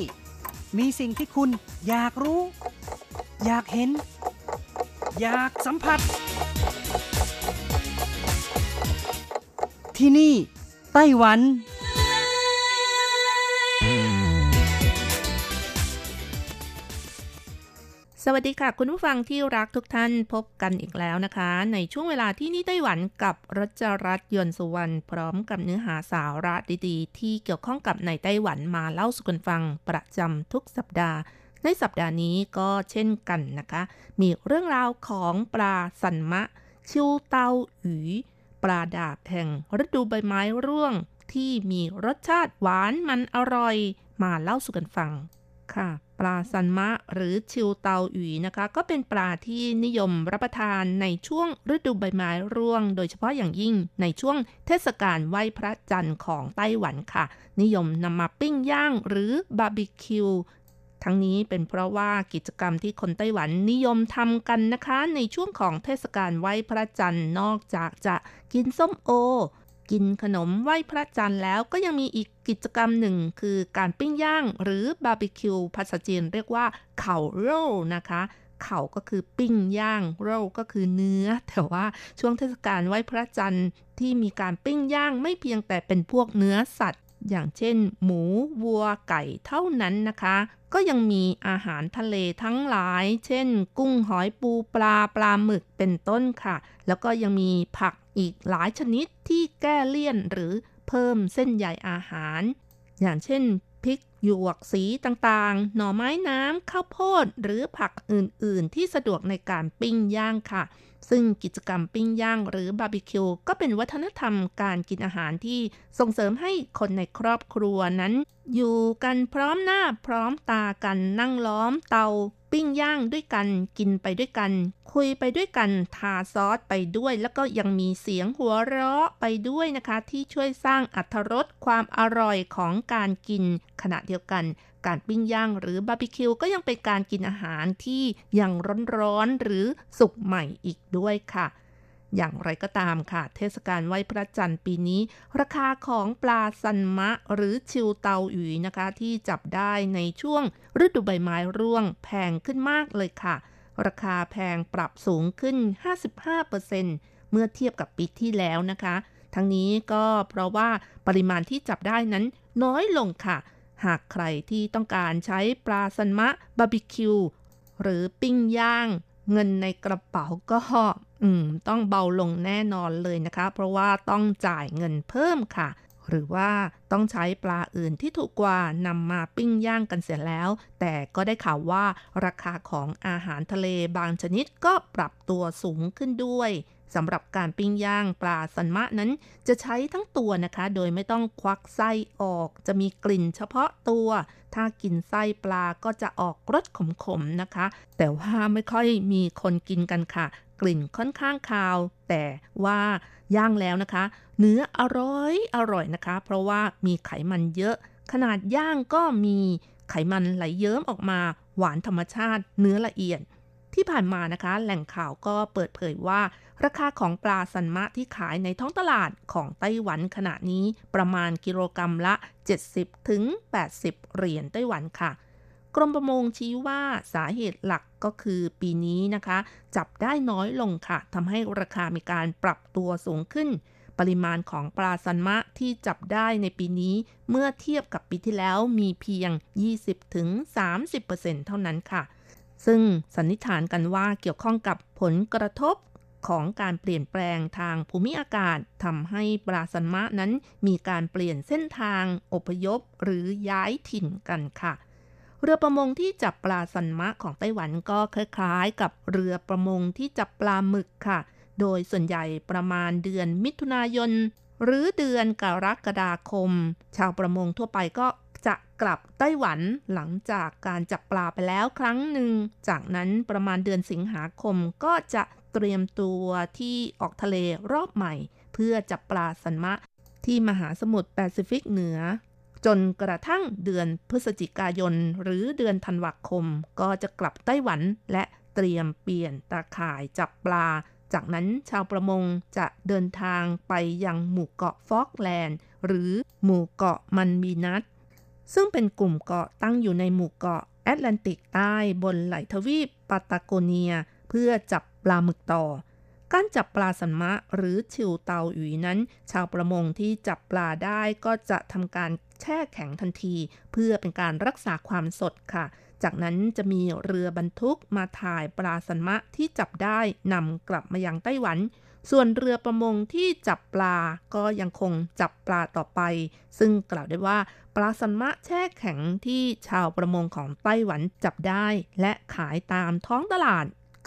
มีสิ่งที่คุณอยากรู้ อยากเห็น อยากสัมผัส ที่นี่ ไต้หวัน สวัสดีค่ะ คุณผู้ฟังที่รักทุกท่านพบกันอีกแล้วนะคะ ในช่วงเวลาที่นี่ไต้หวันกับรัชรัตน์ยนสุวรรณพร้อมกับเนื้อหาสาระดีๆ ที่เกี่ยวข้องกับในไต้หวันมาเล่าสู่กันฟังประจำทุกสัปดาห์ ในสัปดาห์นี้ก็เช่นกันนะคะ มีเรื่องราวของปลาสันมะ ชิวเตาหยีปลาดาบแห่งฤดูใบไม้ร่วงที่มีรสชาติหวานมันอร่อย มาเล่าสู่กันฟังค่ะ ปลาซันมะ หรือชิวเตาหยีนะคะ ก็เป็นปลาที่นิยมรับประทานในช่วงฤดูใบไม้ร่วง โดยเฉพาะอย่างยิ่งในช่วงเทศกาลไหว้พระจันทร์ของไต้หวันค่ะ นิยมนำมาปิ้งย่างหรือบาร์บีคิวทั้งนี้เป็นเพราะว่ากิจกรรมที่คนไต้หวันนิยมทำกันนะคะ ในช่วงของเทศกาลไหว้พระจันทร์นอกจากจะกินส้มโอ กินขนมไหว้พระจันทร์แล้วก็ยังมีอีกกิจกรรมหนึ่ง คือการปิ้งย่างหรือบาร์บีคิวภาษาจีนเรียกว่า烤肉 นะคะ 烤 ก็คือปิ้งย่าง 肉 ก็คือเนื้อ แต่ว่าช่วงเทศกาลไหว้พระจันทร์ที่มีการปิ้งย่างไม่เพียงแต่เป็นพวกเนื้อสัตว์ อย่างเช่น หมูวัวไก่เท่านั้นนะคะ ก็ยังมีอาหารทะเลทั้งหลาย เช่น กุ้งหอยปูปลาปลาหมึกเป็นต้นค่ะ แล้วก็ยังมีผักอีกหลายชนิดที่แก้เลี่ยนหรือเพิ่มเส้นใยอาหาร อย่างเช่นพริกหยวกสีต่างๆ หน่อไม้น้ำข้าวโพด หรือผักอื่นๆ ที่สะดวกในการปิ้งย่างค่ะ ซึ่งกิจกรรมปิ้งย่างหรือบาร์บีคิวก็เป็นวัฒนธรรมการกินอาหารที่ส่งเสริมให้คนในครอบครัวนั้น อยู่กันพร้อมหน้าพร้อมตากันนั่งล้อมเตา ปิ้งย่างด้วยกันกินไปด้วยกัน คุยไปด้วยกันทาซอสไปด้วย แล้วก็ยังมีเสียงหัวเราะไปด้วยนะคะ ที่ช่วยสร้างอรรถรสความอร่อยของการกินขณะเดียวกัน การปิ้งย่างหรือบาร์บีคิวก็ยังเป็นการกินอาหารที่ยังร้อนๆหรือสุกใหม่อีกด้วยค่ะ อย่างไรก็ตามค่ะ เทศกาลไหว้พระจันทร์ปีนี้ ราคาของปลาซันมะหรือ秋刀魚 นะคะ ที่จับได้ในช่วงฤดูใบไม้ร่วงแพงขึ้นมากเลยค่ะ ราคาแพงปรับสูงขึ้น 55%เมื่อเทียบกับปีที่แล้วนะคะ ทั้งนี้ก็เพราะว่าปริมาณที่จับได้นั้นน้อยลงค่ะ หากใครที่ต้องการใช้ปลาซันมะบาร์บีคิวหรือปิ้งย่าง เงินในกระเป๋าก็อืมต้องเบาลงแน่นอนเลยนะคะ เพราะว่าต้องจ่ายเงินเพิ่มค่ะ หรือว่าต้องใช้ปลาอื่นที่ถูกกว่านำมาปิ้งย่างกันเสร็จแล้ว แต่ก็ได้ข่าวว่าราคาของอาหารทะเลบางชนิดก็ปรับตัวสูงขึ้นด้วย สำหรับการปิ้งย่างปลาสันมะนั้น จะใช้ทั้งตัวนะคะ โดยไม่ต้องควักไส้ออก จะมีกลิ่นเฉพาะตัว ถ้ากินไส้ปลาก็จะออกรสขมๆนะคะ แต่ว่าไม่ค่อยมีคนกินกันค่ะ กลิ่นค่อนข้างคาว แต่ว่าย่างแล้วนะคะ เนื้ออร่อยอร่อยนะคะ เพราะว่ามีไขมันเยอะ ขนาดย่างก็มีไขมันไหลเยิ้มออกมา หวานธรรมชาติ เนื้อละเอียด ที่ผ่านมานะคะ แหล่งข่าวก็เปิดเผยว่า ราคาของปลาสันมะที่ขายในท้องตลาดของไต้หวันขณะนี้ประมาณกิโลกรรัมละ 70ถึง80 เหรียญไต้หวันค่ะ กรมประมงชี้ว่าสาเหตุหลักก็คือปีนี้นะคะ จับได้น้อยลงค่ะทำให้ราคามีการปรับตัวสูงขึ้น ปริมาณของปลาซันมะที่จับได้ในปีนี้เมื่อเทียบกับปีที่แล้วมีเพียง 20-30%เท่านั้นค่ะ ซึ่งสันนิษฐานกันว่าเกี่ยวข้องกับผลกระทบของการเปลี่ยนแปลงทางภูมิอากาศทำให้ปลาซันมะนั้นมีการเปลี่ยนเส้นทาง อพยพหรือย้ายถิ่นกันค่ะ เรือประมงที่จับปลาซันมะของไต้หวันก็คล้ายๆ กับเรือประมงที่จับปลาหมึกค่ะ โดยส่วนใหญ่ประมาณเดือนมิถุนายน หรือเดือนกรกฎาคม ชาวประมงทั่วไปก็ จะกลับไต้หวันหลังจากการจับปลาไปแล้วครั้งหนึ่ง จากนั้นประมาณเดือนสิงหาคมก็จะเตรียมตัวที่ออกทะเลรอบใหม่ เพื่อจับปลาซันมะ ที่มหาสมุทรแปซิฟิกเหนือ จนกระทั่งเดือนพฤศจิกายน หรือเดือนธันวาคม ก็จะกลับไต้หวันและเตรียมเปลี่ยนตาข่ายจับปลา จากนั้นชาวประมงจะเดินทางไปยังหมู่เกาะฟอล์กแลนด์ หรือหมู่เกาะมัลบินัส ซึ่งเป็นกลุ่มเกาะตั้งอยู่ในหมู่เกาะแอตแลนติกใต้บนไหลทวีปปาตาโกเนีย เพื่อจับปลาหมึกต่อ การจับปลาสันมะหรือชิวเตาหยุยนั้น ชาวประมงที่จับปลาได้ก็จะทำการแช่แข็งทันที เพื่อเป็นการรักษาความสดค่ะ จากนั้นจะมีเรือบรรทุกมาถ่ายปลาสันมะที่จับได้นำกลับมายังไต้หวัน ส่วนเรือประมงที่จับปลาก็ยังคงจับปลาต่อไป ซึ่งกล่าวได้ว่าปลาสันมะแช่แข็งที่ชาวประมงของไต้หวันจับได้ และขายตามท้องตลาด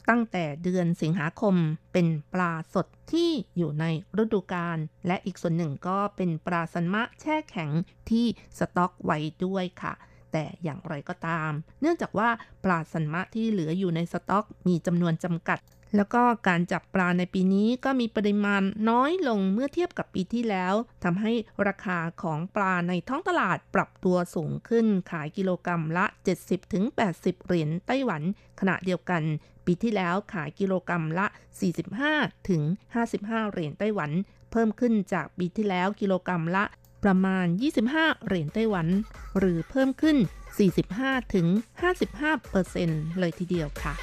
ตั้งแต่เดือนสิงหาคมเป็นปลาสดที่อยู่ในฤดูกาลและอีกส่วนหนึ่งก็เป็นปลาสันมะแช่แข็งที่สต็อกไว้ด้วยค่ะ แต่อย่างไรก็ตาม เนื่องจากว่าปลาสันมะที่เหลืออยู่ในสต็อกมีจำนวนจำกัด แล้วก็การจับปลาในปีนี้ก็มีปริมาณน้อยลงเมื่อเทียบกับปีที่แล้วทำให้ราคาของปลาในท้องตลาดปรับตัวสูงขึ้นขายกิโลกรรัมละ 70-80 เหรียญไต้หวัน ขณะเดียวกันปีที่แล้วขายกิโลกรรัมละ 45-55 เหรียญไต้หวัน เพิ่มขึ้นจากปีที่แล้วกิโลกรรัมละ ประมาณ 25 เหรียญไต้หวัน หรือเพิ่มขึ้น 45-55เปอร์เซ็นต์เลยทีเดียวค่ะ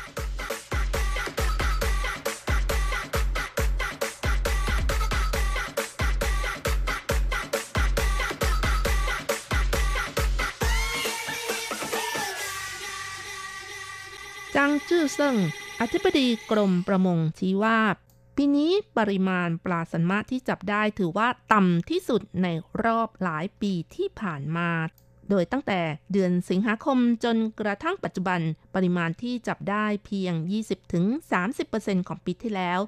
จังจื้อเซิงอธิบดีกรมประมงชี้ว่า ปีนี้ปริมาณปลาสันมะที่จับได้ถือว่าต่ำที่สุดในรอบหลายปีที่ผ่านมา โดยตั้งแต่เดือนสิงหาคมจนกระทั่งปัจจุบันปริมาณที่จับได้เพียง 20-30%ของปีที่แล้ว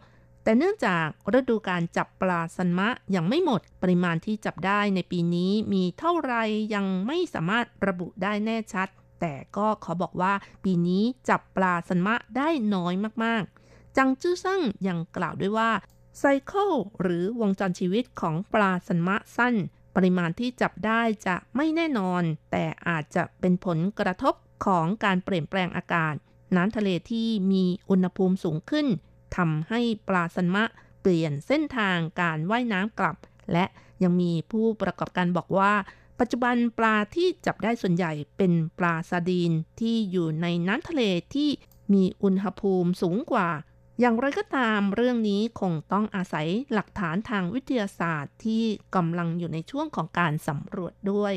แต่เนื่องจากฤดูการจับปลาสันมะยังไม่หมด ปริมาณที่จับได้ในปีนี้มีเท่าไรยังไม่สามารถระบุได้แน่ชัด แต่ก็ขอบอกว่าปีนี้จับปลาสันมะได้น้อยมากๆ จังจื้อซั่งยังกล่าวด้วยว่าไซเคิลหรือวงจรชีวิตของปลาสันมะสั้น ปริมาณที่จับได้จะไม่แน่นอน แต่อาจจะเป็นผลกระทบของการเปลี่ยนแปลงอากาศ น้ำทะเลที่มีอุณหภูมิสูงขึ้นทำให้ปลาสันมะเปลี่ยนเส้นทางการว่ายน้ำกลับ และยังมีผู้ประกอบการบอกว่า ปัจจุบันปลาที่จับได้ส่วนใหญ่เป็นปลาซาดีนที่อยู่ในน้ำทะเลที่มีอุณหภูมิสูงกว่า อย่างไรก็ตามเรื่องนี้คงต้องอาศัยหลักฐานทางวิทยาศาสตร์ที่กำลังอยู่ในช่วงของการสำรวจด้วย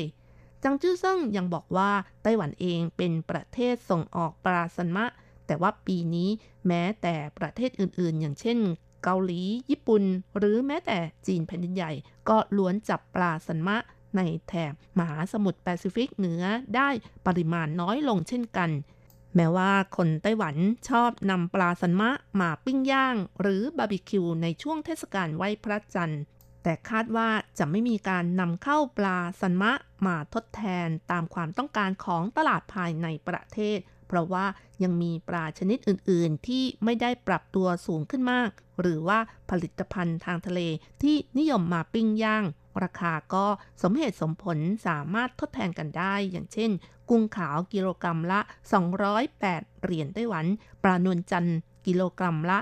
จังจื้อเซิงยังบอกว่าไต้หวันเองเป็นประเทศส่งออกปลาสันมะ แต่ว่าปีนี้แม้แต่ประเทศอื่นๆ อย่างเช่น เกาหลี ญี่ปุ่น หรือแม้แต่จีนแผ่นดินใหญ่ ก็ล้วนจับปลาสันมะในแถบมหาสมุทรแปซิฟิกเหนือได้ปริมาณน้อยลงเช่นกัน แม้ว่าคนไต้หวันชอบนำปลาสันมะมาปิ้งย่าง หรือบาร์บีคิวในช่วงเทศกาลไหว้พระจันทร์แต่คาดว่าจะไม่มีการนำเข้าปลาสันมะมาทดแทนตามความต้องการของตลาดภายในประเทศ เพราะว่ายังมีปลาชนิดอื่น ๆ ที่ไม่ได้ปรับตัวสูงขึ้นมาก หรือว่าผลิตภัณฑ์ทางทะเลที่นิยมมาปิ้งย่าง ราคาก็สมเหตุสมผลสามารถทดแทนกันได้ อย่างเช่น กุ้งขาวกิโลกรัมละ 208 เหรียญไต้หวัน ปลานวลจันทร์กิโลกรัมละ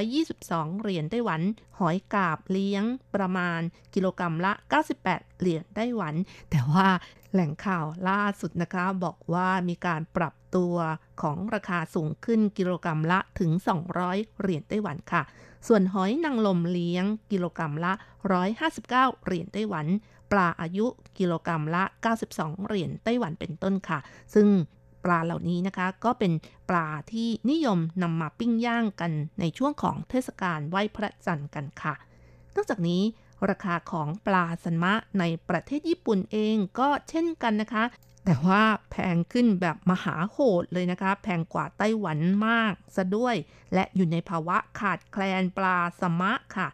122 เหรียญไต้หวัน หอยกาบเลี้ยงประมาณกิโลกรัมละ 98 เหรียญไต้หวัน แต่ว่าแหล่งข่าวล่าสุดนะคะ บอกว่ามีการปรับ ตัวของราคาสูงขึ้นกิโลกรัมละถึง 200 เหรียญไต้หวันค่ะ ส่วนหอยนางลมเลี้ยงกิโลกรัมละ 159 เหรียญไต้หวัน ปลาอายุกิโลกรัมละ 92 เหรียญไต้หวันเป็นต้นค่ะ ซึ่งปลาเหล่านี้นะคะก็เป็นปลาที่นิยมนำมาปิ้งย่างกันในช่วงของเทศกาลไหว้พระจันทร์กันค่ะ นอกจากนี้ราคาของปลาสันมะในประเทศญี่ปุ่นเองก็เช่นกันนะคะ แต่ว่าแพงขึ้นแบบมหาโหดเลยนะคะ แพงกว่าไต้หวันมากซะด้วย และอยู่ในภาวะขาดแคลนปลาสมะค่ะ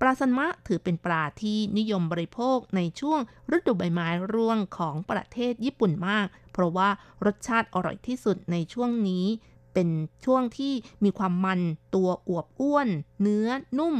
ปลาสมะถือเป็นปลาที่นิยมบริโภคในช่วงฤดูใบไม้ร่วงของประเทศญี่ปุ่นมาก เพราะว่ารสชาติอร่อยที่สุดในช่วงนี้ เป็นช่วงที่มีความมันตัวอวบอ้วน เนื้อนุ่ม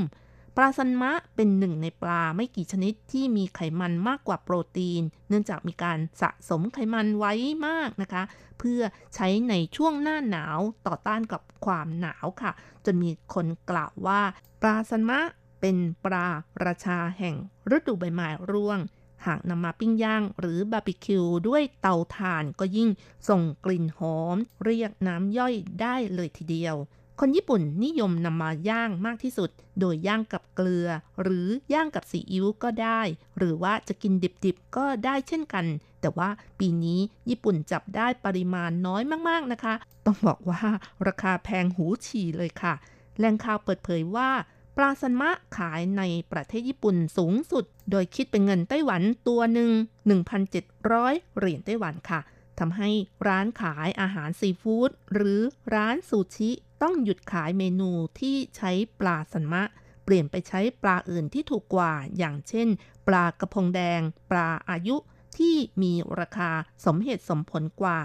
ปลาซันมะเป็นหนึ่งในปลาไม่กี่ชนิดที่มีไขมันมากกว่าโปรตีน เนื่องจากมีการสะสมไขมันไว้มากนะคะ เพื่อใช้ในช่วงหน้าหนาวต่อต้านกับความหนาวค่ะ จนมีคนกล่าวว่า ปลาซันมะเป็นปลาราชาแห่งฤดูใบไม้ร่วง หากนำมาปิ้งย่างหรือบาร์บีคิวด้วยเตาถ่านก็ยิ่งส่งกลิ่นหอม เรียกน้ำย่อยได้เลยทีเดียว คนญี่ปุ่นนิยมนำมาย่างมากที่สุด โดยย่างกับเกลือ หรือย่างกับซีอิ๊วก็ได้ หรือว่าจะกินดิบๆก็ได้เช่นกัน แต่ว่าปีนี้ญี่ปุ่นจับได้ปริมาณน้อยมากๆนะคะ ต้องบอกว่าราคาแพงหูฉี่เลยค่ะ แหล่งข่าวเปิดเผยว่าปลาซันมะขายในประเทศญี่ปุ่นสูงสุด โดยคิดเป็นเงินไต้หวันตัวหนึ่ง 1,700 เหรียญไต้หวันค่ะทำให้ร้านขายอาหารซีฟู้ดหรือร้านซูชิ ต้องหยุดขายเมนูที่ใช้ปลาสันมะ เปลี่ยนไปใช้ปลาอื่นที่ถูกกว่า อย่างเช่น ปลากระพงแดง ปลาอายุที่มีราคาสมเหตุสมผลกว่า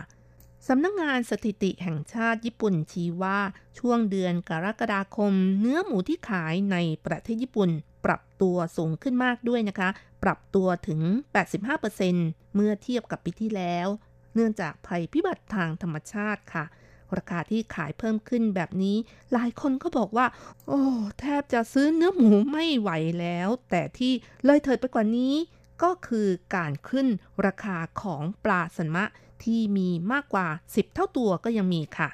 สำนักงงานสถิติแห่งชาติญี่ปุ่นชี้ว่าช่วงเดือนกรกฎาคม เนื้อหมูที่ขายในประเทศญี่ปุ่น ปรับตัวสูงขึ้นมากด้วยนะคะ ปรับตัวถึง 85%เมื่อเทียบกับปีที่แล้ว เนื่องจากภัยพิบัติทางธรรมชาติค่ะ ราคาที่ขายเพิ่มขึ้นแบบนี้ หลายคนก็บอกว่า โอ้ แทบจะซื้อเนื้อหมูไม่ไหวแล้ว แต่ที่เลยเถิดไปกว่านี้ ก็คือการขึ้นราคาของปลาสันมะที่มีมากกว่า 10 เท่าตัวก็ยังมีค่ะ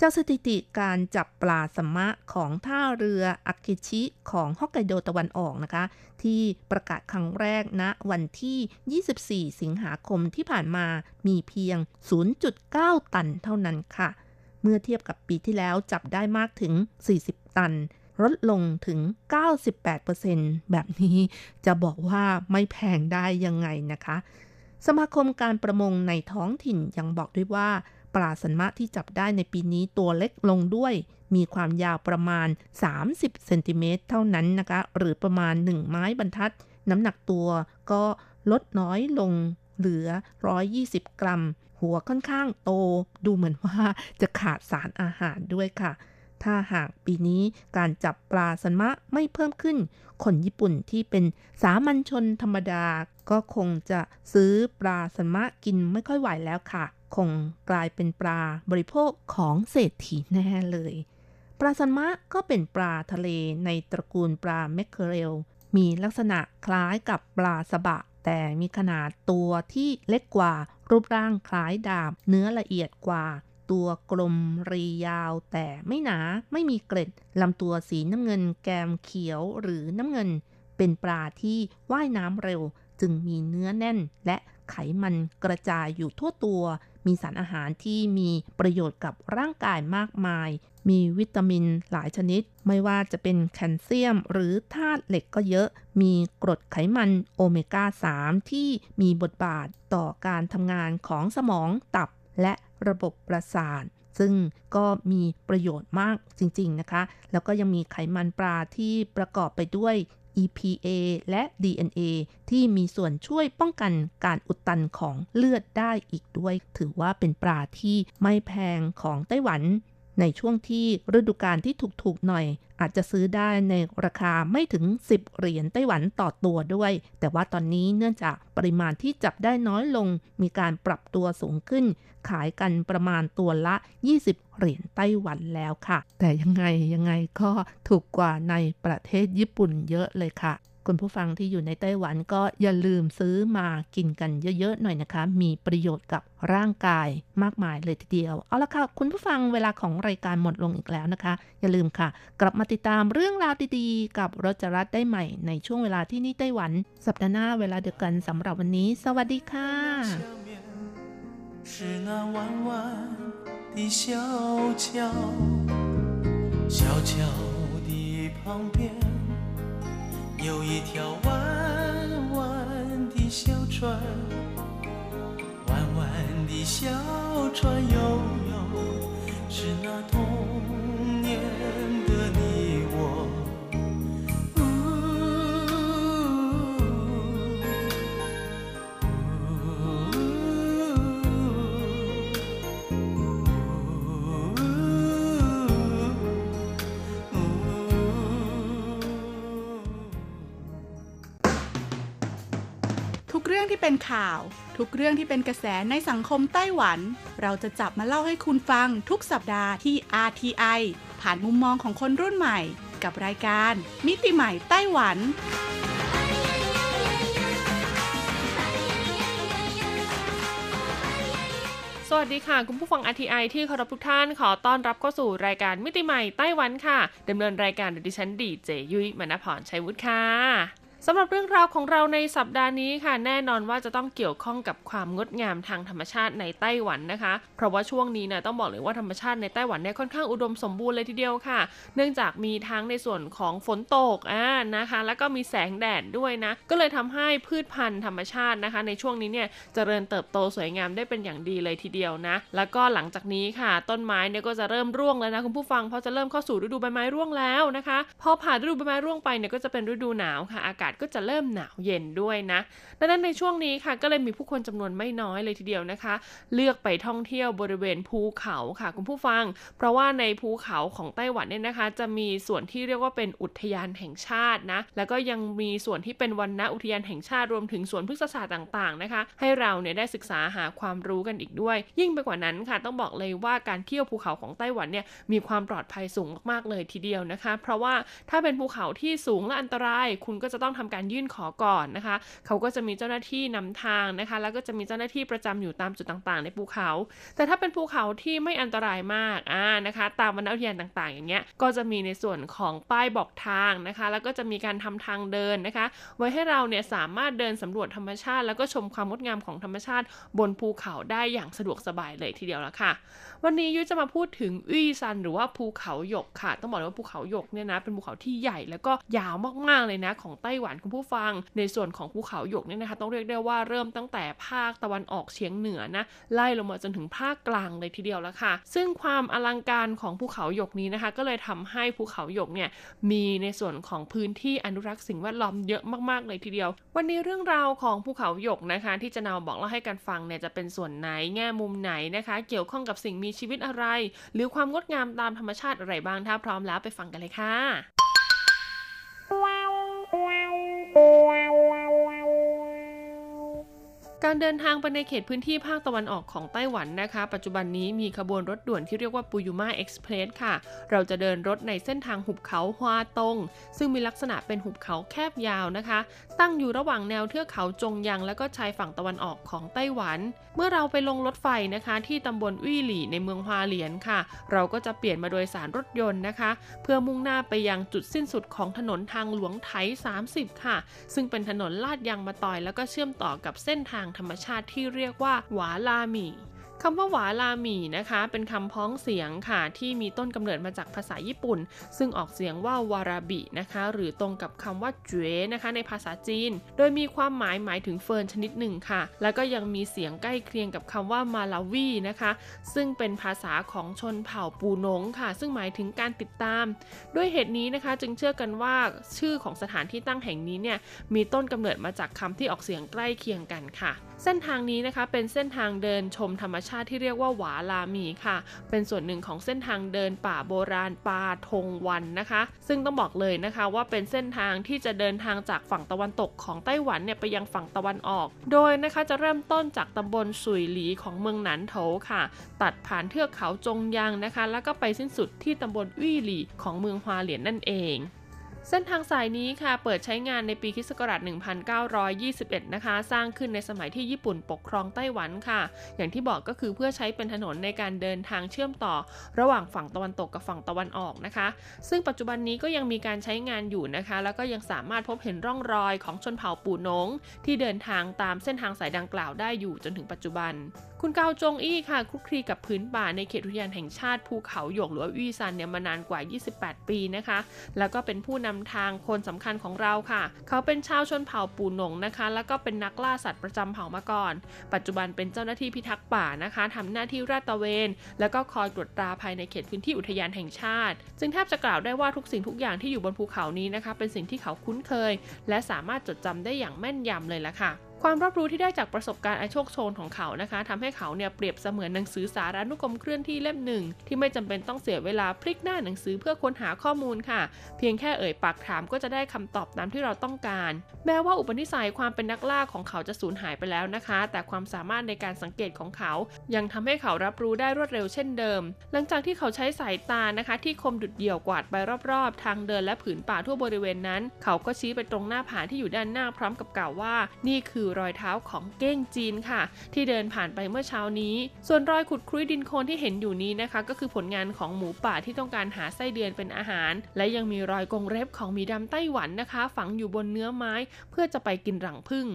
จากสถิติการจับปลาสัมมะของท่าเรืออากิชิของฮอกไกโดตะวันออกนะคะ ที่ประกาศครั้งแรกณนะวันที่ 24 สิงหาคมที่ผ่านมามีเพียง 0.9 ตันเท่านั้นค่ะ เมื่อเทียบกับปีที่แล้วจับได้มากถึง 40 ตัน ลดลงถึง 98%แบบนี้จะบอกว่าไม่แพงได้ยังไงนะคะ สมาคมการประมงในท้องถิ่นยังบอกด้วยว่า ปลาสันมะที่จับได้ในปีนี้ตัวเล็กลงด้วย มีความยาวประมาณ 30 เซนติเมตรเท่านั้นนะคะ หรือประมาณ 1 ไม้บรรทัด น้ำหนักตัวก็ลดน้อยลงเหลือ 120 กรัม หัวค่อนข้างโต ดูเหมือนว่าจะขาดสารอาหารด้วยค่ะ ถ้าหากปีนี้การจับปลาสันมะไม่เพิ่มขึ้น คนญี่ปุ่นที่เป็นสามัญชนธรรมดา ก็คงจะซื้อปลาสันมะกินไม่ค่อยไหวแล้วค่ะ คงกลายเป็นปลาบริโภคของเศรษฐีแน่เลยปลาสันมะก็เป็นปลาทะเลในตระกูลปลาแมคเคอเรล มีลักษณะคล้ายกับปลาสบะ แต่มีขนาดตัวที่เล็กกว่า รูปร่างคล้ายดาบ เนื้อละเอียดกว่า ตัวกลมรียาว แต่ไม่หนาไม่มีเกล็ดลำตัวสีน้ำเงินแกมเขียวหรือน้ำเงิน เป็นปลาที่ว่ายน้ำเร็ว จึงมีเนื้อแน่นและไขมันกระจายอยู่ทั่วตัว มีสารอาหารที่มีประโยชน์กับร่างกายมากมาย มีวิตามินหลายชนิด ไม่ว่าจะเป็นแคลเซียม หรือธาตุเหล็กก็เยอะ มีกรดไขมันโอเมก้า 3 ที่มีบทบาทต่อการทำงานของสมองตับและระบบประสาทซึ่งก็มีประโยชน์มากจริงๆนะคะ แล้วก็ยังมีไขมันปลาที่ประกอบไปด้วย EPA และ DNA ที่มีส่วนช่วยป้องกันการอุดตันของเลือดได้อีกด้วย ถือว่าเป็นปลาที่ไม่แพงของไต้หวัน ในช่วงที่ฤดูกาลที่ถูกๆหน่อย อาจจะซื้อได้ในราคาไม่ถึง 10 เหรียญไต้หวันต่อตัวด้วย แต่ว่าตอนนี้เนื่องจากปริมาณที่จับได้น้อยลง มีการปรับตัวสูงขึ้น ขายกันประมาณตัวละ 20 เหรียญไต้หวันแล้วค่ะ แต่ยังไงยังไงก็ถูกกว่าในประเทศญี่ปุ่นเยอะเลยค่ะคุณผู้ฟังที่อยู่ในไต้หวันก็อย่าลืมซื้อมากินกันเยอะๆหน่อยนะคะ มีประโยชน์กับร่างกายมากมายเลยทีเดียว เอาละค่ะ คุณผู้ฟังเวลาของรายการหมดลงอีกแล้วนะคะ อย่าลืมค่ะ กลับมาติดตามเรื่องราวดีๆ กับรจรัสได้ใหม่ในช่วงเวลาที่นี่ไต้หวัน สัปดาห์หน้าเวลาเดียวกันสำหรับวันนี้ สวัสดีค่ะ 是那弯弯的小桥，小桥的旁边 有一条弯弯的小船，弯弯的小船悠 ทุกเรื่องที่เป็นข่าว ทุกเรื่องที่เป็นกระแสในสังคมไต้หวัน เราจะจับมาเล่าให้คุณฟังทุกสัปดาห์ที่ RTI ผ่านมุมมองของคนรุ่นใหม่ กับรายการ มิติใหม่ไต้หวัน สวัสดีค่ะ คุณผู้ฟัง RTI ที่เคารพทุกท่านขอต้อนรับเข้าสู่รายการมิติใหม่ไต้หวันค่ะดำเนินรายการโดยดิฉันดีเจยุ้ยมณพรชัยวุฒิค่ะ สำหรับเรื่องราวของเราในสัปดาห์นี้ค่ะ แน่นอนว่าจะต้องเกี่ยวข้องกับความงดงามทางธรรมชาติในไต้หวันนะคะ เพราะว่าช่วงนี้นี่ยต้องบอกเลยว่าธรรมชาติในไต้หวันเนี่ยค่อนข้างอุดมสมบูรณ์เลยทีเดียวค่ะ เนื่องจากมีทั้งในส่วนของฝนตกอ่านะคะ แล้วก็มีแสงแดดด้วยนะ ก็เลยทำให้พืชพันธุ์ธรรมชาตินะคะ ในช่วงนี้เนี่ยเจริญเติบโตสวยงามได้เป็นอย่างดีเลยทีเดียวนะ แล้วก็หลังจากนี้ค่ะ ต้นไม้เนี่ยก็จะเริ่มร่วงแล้วนะคุณผู้ฟังเพราะจะเริ่มเข้าสู่ฤดูใบไม้ร่วงแล้วนะคะ พอผ่านฤดูใบไม้ร่วงไปเนี่ยก็จะเป็นฤดูหนาวค่ะอากาศก็จะเริ่มหนาวเย็นด้วยนะดังนั้นในช่วงนี้ค่ะก็เลยมีผู้คนจำนวนไม่น้อยเลยทีเดียวนะคะ เลือกไปท่องเที่ยวบริเวณภูเขาค่ะคุณผู้ฟัง เพราะว่าในภูเขาของไต้หวันเนี่ยนะคะ จะมีส่วนที่เรียกว่าเป็นอุทยานแห่งชาตินะแล้วก็ยังมีส่วนที่เป็นวันณอุทยานแห่งชาติรวมถึงสวนพฤกษศาสตร์ต่างๆนะคะ ให้เราเนี่ยได้ศึกษาหาความรู้กันอีกด้วย ยิ่งไปกว่านั้นค่ะ ต้องบอกเลยว่าการเที่ยวภูเขาของไต้หวันเนี่ยมีความปลอดภัยสูงมากๆเลยทีเดียวนะคะ เพราะว่าถ้าเป็นภูเขาที่สูงและอันตราย คุณก็จะต้องทำการยื่นขอก่อนนะคะ เขาก็จะมีเจ้าหน้าที่นำทางนะคะ แล้วก็จะมีเจ้าหน้าที่ประจำอยู่ตามจุดต่างๆ ในภูเขา แต่ถ้าเป็นภูเขาที่ไม่อันตรายมากอ่านะคะ ตามวรรณอุทยานต่างๆ อย่างเงี้ย ก็จะมีในส่วนของป้ายบอกทางนะคะ แล้วก็จะมีการทำทางเดินนะคะ ไว้ให้เราเนี่ยสามารถเดินสำรวจธรรมชาติ แล้วก็ชมความงดงามของธรรมชาติบนภูเขาได้อย่างสะดวกสบายเลยทีเดียวละค่ะวันนี้ยุ้ยจะมาพูดถึงอี้ซันหรือว่าภูเขาหยกค่ะ ต้องบอกเลยว่าภูเขาหยกเนี่ยนะเป็นภูเขาที่ใหญ่แล้วก็ยาวมากๆเลยนะของไต้หวันคุณผู้ฟัง ในส่วนของภูเขาหยกเนี่ยนะคะต้องเรียกได้ว่าเริ่มตั้งแต่ภาคตะวันออกเฉียงเหนือนะไล่ลงมาจนถึงภาคกลางเลยทีเดียวแล้วค่ะ ซึ่งความอลังการของภูเขาหยกนี้นะคะ ก็เลยทำให้ภูเขาหยกเนี่ยมีในส่วนของพื้นที่อนุรักษ์สิ่งแวดล้อมเยอะมากๆเลยทีเดียว วันนี้เรื่องราวของภูเขาหยกนะคะ ที่จะนาบอกเล่าให้กันฟังเนี่ยจะเป็นส่วนไหนแง่มุมไหนนะคะ เกี่ยวข้องกับสิ่งมีชีวิตอะไร หรือความงดงามตามธรรมชาติอะไรบ้างถ้าพร้อมแล้วไปฟังกันเลยค่ะการเดินทางไปในเขตพื้นที่ภาคตะวันออกของไต้หวันนะคะ ปัจจุบันนี้มีขบวนรถด่วนที่เรียกว่าปูยูมาเอ็กซ์เพรสค่ะ เราจะเดินรถในเส้นทางหุบเขาฮวาตง ซึ่งมีลักษณะเป็นหุบเขาแคบยาวนะคะ ตั้งอยู่ระหว่างแนวเทือกเขาจงยังและก็ชายฝั่งตะวันออกของไต้หวัน เมื่อเราไปลงรถไฟนะคะ ที่ตำบลวี่หลี่ในเมืองฮวาเหลียนค่ะ เราก็จะเปลี่ยนมาโดยสารรถยนต์นะคะ เพื่อมุ่งหน้าไปยังจุดสิ้นสุดของถนนทางหลวงไถ 30 ค่ะ ซึ่งเป็นถนนลาดยางมาตอย แล้วก็เชื่อมต่อกับเส้นทางธรรมชาติที่เรียกว่าหวาลาหมี่ คำว่าหวาลามีนะคะ เป็นคำพ้องเสียงค่ะ ที่มีต้นกำเนิดมาจากภาษาญี่ปุ่น ซึ่งออกเสียงว่าวาราบินะคะ หรือตรงกับคำว่าเจวนะคะในภาษาจีน โดยมีความหมายหมายถึงเฟิร์นชนิดหนึ่งค่ะ แล้วก็ยังมีเสียงใกล้เคียงกับคำว่ามาลาวีนะคะ ซึ่งเป็นภาษาของชนเผ่าปูนงค่ะ ซึ่งหมายถึงการติดตาม ด้วยเหตุนี้นะคะจึงเชื่อกันว่าชื่อของสถานที่ตั้งแห่งนี้เนี่ยมีต้นกำเนิดมาจากคำที่ออกเสียงใกล้เคียงกันค่ะ เส้นทางนี้นะคะเป็นเส้นทางเดินชมธรรมชาติที่เรียกว่าหวาลามีค่ะ เป็นส่วนหนึ่งของเส้นทางเดินป่าโบราณป่าทงวันนะคะ ซึ่งต้องบอกเลยนะคะว่าเป็นเส้นทางที่จะเดินทางจากฝั่งตะวันตกของไต้หวันเนี่ยไปยังฝั่งตะวันออก โดยนะคะจะเริ่มต้นจากตำบลสุยหลีของเมืองหนานโถค่ะ ตัดผ่านเทือกเขาจงยางนะคะ แล้วก็ไปสิ้นสุดที่ตำบลวี่หลีของเมืองฮวาเหลียนนั่นเอง เส้นทางสายนี้ค่ะเปิดใช้งานในปีคศ1921 นะคะ สร้างขึ้นในสมัยที่ญี่ปุ่นปกครองไต้หวันค่ะ อย่างที่บอกก็คือเพื่อใช้เป็นถนนในการเดินทางเชื่อมต่อ ระหว่างฝั่งตะวันตกกับฝั่งตะวันออกนะคะ ซึ่งปัจจุบันนี้ก็ยังมีการใช้งานอยู่นะคะ แล้วก็ยังสามารถพบเห็นร่องรอยของชนเผ่าปู่นง ที่เดินทางตามเส้นทางสายดังกล่าวได้อยู่จนถึงปัจจุบัน คุณเกาจงอี้ค่ะคลุกคลีกับพื้นป่าในเขตอุทยานแห่งชาติภูเขาหยกหรือว่าวีซันเนี่ยมานานกว่า 28 ปีนะคะ แล้วก็เป็นผู้นำทางคนสำคัญของเราค่ะ เขาเป็นชาวชนเผ่าปูหนงนะคะ แล้วก็เป็นนักล่าสัตว์ประจำเผ่ามาก่อน ปัจจุบันเป็นเจ้าหน้าที่พิทักษ์ป่านะคะทำหน้าที่ราดตระเวน แล้วก็คอยตรวจตราภายในเขตพื้นที่อุทยานแห่งชาติ จึงแทบจะกล่าวได้ว่าทุกสิ่งทุกอย่างที่อยู่บนภูเขานี้นะคะ เป็นสิ่งที่เขาคุ้นเคย และสามารถจดจำได้อย่างแม่นยำเลยละค่ะ ความรับรู้ที่ได้จากประสบการณ์อันโชคโชนของเขานะคะทำให้เขาเนี่ยเปรียบเสมือนหนังสือสารานุกรมเคลื่อนที่เล่มหนึ่งที่ไม่จำเป็นต้องเสียเวลาพลิกหน้าหนังสือเพื่อค้นหาข้อมูลค่ะ เพียงแค่เอ่ยปากถามก็จะได้คำตอบตามที่เราต้องการ แม้ว่าอุปนิสัยความเป็นนักล่าของเขาจะสูญหายไปแล้วนะคะ แต่ความสามารถในการสังเกตของเขา ยังทำให้เขารับรู้ได้รวดเร็วเช่นเดิม หลังจากที่เขาใช้สายตานะคะ ที่คมดุดเดี่ยวกวาดไปรอบๆ ทางเดินและผืนป่าทั่วบริเวณนั้น เขาก็ชี้ไปตรงหน้าผาที่อยู่ด้านหน้าพร้อมกับกล่าวว่า นี่คือรอยเท้าของเก้งจีนค่ะ ที่เดินผ่านไปเมื่อเช้านี้ ส่วนรอยขุดครุยดินโคลนที่เห็นอยู่นี้นะคะ ก็คือผลงานของหมูป่าที่ต้องการหาไส้เดือนเป็นอาหาร และยังมีรอยกรงเล็บของหมีดำไต้หวันนะคะ ฝังอยู่บนเนื้อไม้ เพื่อจะไปกินรังผึ้ง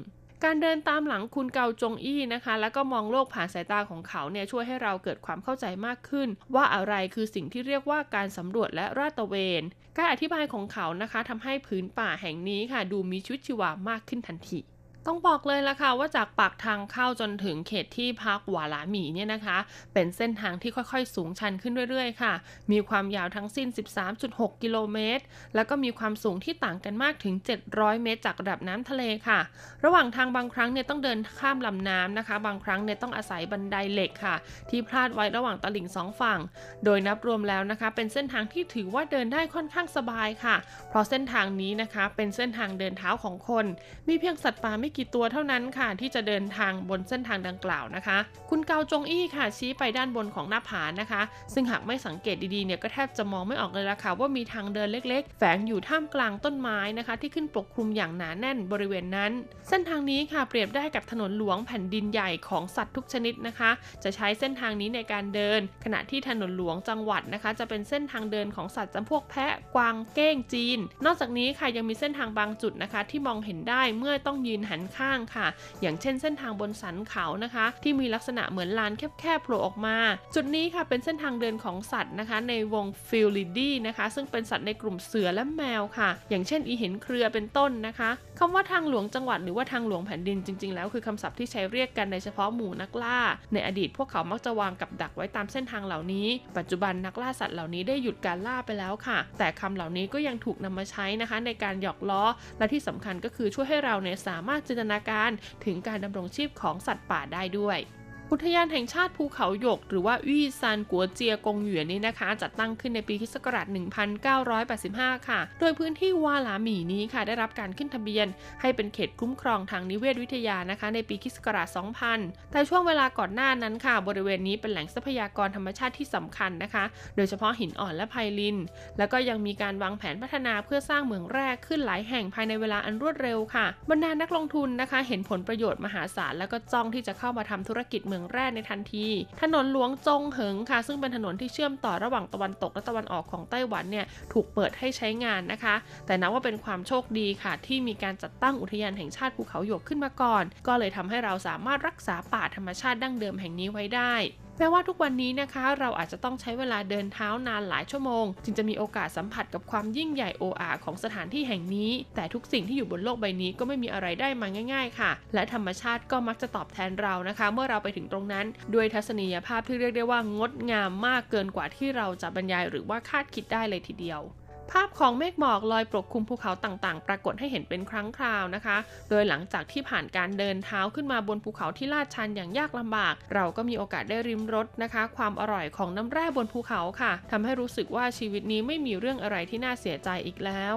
การเดินตามหลังคุณเกาจงอี้นะคะ แล้วก็มองโลกผ่านสายตาของเขาเนี่ยช่วยให้เราเกิดความเข้าใจมากขึ้น ว่าอะไรคือสิ่งที่เรียกว่าการสำรวจและราดตระเวน การอธิบายของเขานะคะทำให้พื้นป่าแห่งนี้ค่ะ ดูมีชีวิตชีวามากขึ้นทันที ต้องบอกเลยละค่ะว่าจากปากทางเข้าจนถึงเขตที่พักหวาหลาหมีเนี่ยนะคะ เป็นเส้นทางที่ค่อยๆ สูงชันขึ้นเรื่อยๆ ค่ะ มีความยาวทั้งสิ้น 13.6 กิโลเมตร แล้วก็มีความสูงที่ต่างกันมากถึง 700 เมตร จากระดับน้ำทะเลค่ะ ระหว่างทางบางครั้งเนี่ยต้องเดินข้ามลำน้ำนะคะ บางครั้งเนี่ยต้องอาศัยบันไดเหล็กค่ะ ที่พลาดไว้ระหว่างตลิ่งสองฝั่ง โดยนับรวมแล้วนะคะ เป็นเส้นทางที่ถือว่าเดินได้ค่อนข้างสบายค่ะ เพราะเส้นทางนี้นะคะ เป็นเส้นทางเดินเท้าของคน มีเพียงสัตว์ป่าไม่กี่ตัวเท่านั้นค่ะ ที่จะเดินทางบนเส้นทางดังกล่าวนะคะ คุณเกาจงอี้ค่ะชี้ไปด้านบนของหน้าผานะคะ ซึ่งหากไม่สังเกตดีๆเนี่ยก็แทบจะมองไม่ออกเลยละค่ะว่ามีทางเดินเล็ก ๆ แฝงอยู่ท่ามกลางต้นไม้นะคะ ที่ขึ้นปกคลุมอย่างหนาแน่นบริเวณนั้น เส้นทางนี้ค่ะเปรียบได้กับถนนหลวงแผ่นดินใหญ่ของสัตว์ทุกชนิดนะคะ จะใช้เส้นทางนี้ในการเดิน ขณะที่ถนนหลวงจังหวัดนะคะ จะเป็นเส้นทางเดินของสัตว์จำพวกแพะกวางเก้งจีน นอกจากนี้ค่ะยังมีเส้นทางบางจุดนะคะ ที่มองเห็นได้เมื่อต้องยืนหันข้างค่ะ อย่างเช่นเส้นทางบนสันเขานะคะ ที่มีลักษณะเหมือนลานแคบๆโผล่ออกมา จุดนี้ค่ะเป็นเส้นทางเดินของสัตว์นะคะ ในวงฟิลลิดีนะคะ ซึ่งเป็นสัตว์ในกลุ่มเสือและแมวค่ะ อย่างเช่นอีเห็นเครือเป็นต้นนะคะ คำว่าทางหลวงจังหวัดหรือว่าทางหลวงแผ่นดินจริงๆแล้วคือคำศัพท์ที่ใช้เรียกกันในเฉพาะหมู่นักล่า ในอดีตพวกเขามักจะวางกับดักไว้ตามเส้นทางเหล่านี้ ปัจจุบันนักล่าสัตว์เหล่านี้ได้หยุดการล่าไปแล้วค่ะ แต่คำเหล่านี้ก็ยังถูกนำมาใช้นะคะ ในการหยอกล้อ และที่สำคัญก็คือช่วยให้เราเนี่ยสามารถจินตนาการถึงการดำรงชีพของสัตว์ป่าได้ด้วย อุทยานแห่งชาติภูเขาหยก หรือว่าวี่ซานกัวเจียกงหยวนนี่นะคะ จัดตั้งขึ้นในปีคศ1985 ค่ะ โดยพื้นที่วาหลาหมีนี้ค่ะ ได้รับการขึ้นทะเบียน ให้เป็นเขตคุ้มครองทางนิเวศวิทยานะคะ ในปีคศ2000 แต่ช่วงเวลาก่อนหน้านั้นค่ะ บริเวณนี้เป็นแหล่งทรัพยากรธรรมชาติที่สำคัญนะคะ โดยเฉพาะหินอ่อนและไพลิน แล้วก็ยังมีการวางแผนพัฒนาเพื่อสร้างเหมืองแร่ขึ้นหลายแห่งภายในเวลาอันรวดเร็วค่ะบรรดานักลงทุนนะคะ เห็นผลประโยชน์มหาศาลแล้วก็จ้องที่จะเข้ามาทำธุรกิจเมืองแร่ในทันที ถนนหลวงจงเหิงค่ะ ซึ่งเป็นถนนที่เชื่อมต่อระหว่างตะวันตกและตะวันออกของไต้หวันเนี่ยถูกเปิดให้ใช้งานนะคะ แต่นับว่าเป็นความโชคดีค่ะ ที่มีการจัดตั้งอุทยานแห่งชาติภูเขาหยกขึ้นมาก่อน ก็เลยทำให้เราสามารถรักษาป่าธรรมชาติดั้งเดิมแห่งนี้ไว้ได้แม้ว่าทุกวันนี้นะคะ เราอาจจะต้องใช้เวลาเดินเท้านานหลายชั่วโมง จึงจะมีโอกาสสัมผัสกับความยิ่งใหญ่โออาของสถานที่แห่งนี้ แต่ทุกสิ่งที่อยู่บนโลกใบนี้ก็ไม่มีอะไรได้มาง่าย ๆ ค่ะ และธรรมชาติก็มักจะตอบแทนเรานะคะ เมื่อเราไปถึงตรงนั้น ด้วยทัศนียภาพที่เรียกได้ว่างดงามมากเกินกว่าที่เราจะบรรยายหรือว่าคาดคิดได้เลยทีเดียว ภาพของเมฆหมอกลอยปกคลุมภูเขาต่างๆ ปรากฏให้เห็นเป็นครั้งคราวนะคะ โดยหลังจากที่ผ่านการเดินเท้าขึ้นมาบนภูเขาที่ลาดชันอย่างยากลำบาก เราก็มีโอกาสได้ริมรสนะคะ ความอร่อยของน้ำแร่บนภูเขาค่ะทำให้รู้สึกว่าชีวิตนี้ไม่มีเรื่องอะไรที่น่าเสียใจอีกแล้ว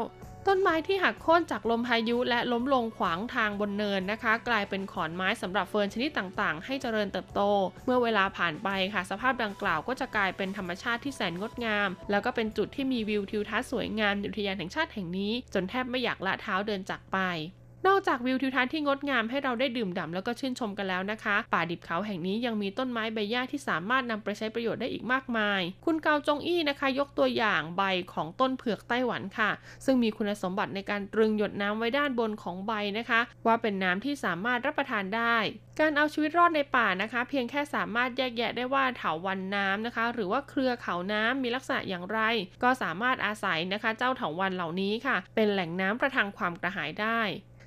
ต้นไม้ที่หักโค่นจากลมพายุและล้มลงขวางทางบนเนินนะคะ กลายเป็นขอนไม้สำหรับเฟิร์นชนิดต่างๆ ให้เจริญเติบโต เมื่อเวลาผ่านไปค่ะ สภาพดังกล่าวก็จะกลายเป็นธรรมชาติที่แสนงดงาม แล้วก็เป็นจุดที่มีวิวทิวทัศน์สวยงามอุทยานแห่งชาติแห่งนี้ จนแทบไม่อยากละเท้าเดินจากไป นอกจากวิวทิวทัศน์ที่งดงามให้เราได้ดื่มด่ำแล้วก็ชื่นชมกันแล้วนะคะ ป่าดิบเขาแห่งนี้ยังมีต้นไม้ใบหญ้าที่สามารถนำไปใช้ประโยชน์ได้อีกมากมาย คุณเกาจงอี้นะคะ ยกตัวอย่างใบของต้นเผือกไต้หวันค่ะ ซึ่งมีคุณสมบัติในการตรึงหยดน้ำไว้ด้านบนของใบนะคะ ว่าเป็นน้ำที่สามารถรับประทานได้ การเอาชีวิตรอดในป่านะคะ เพียงแค่สามารถแยกแยะได้ว่าเถาวันน้ำนะคะ หรือว่าเครือเขาน้ำมีลักษณะอย่างไร ก็สามารถอาศัยนะคะ เจ้าเถาวันเหล่านี้ค่ะ เป็นแหล่งน้ำประทังความกระหายได้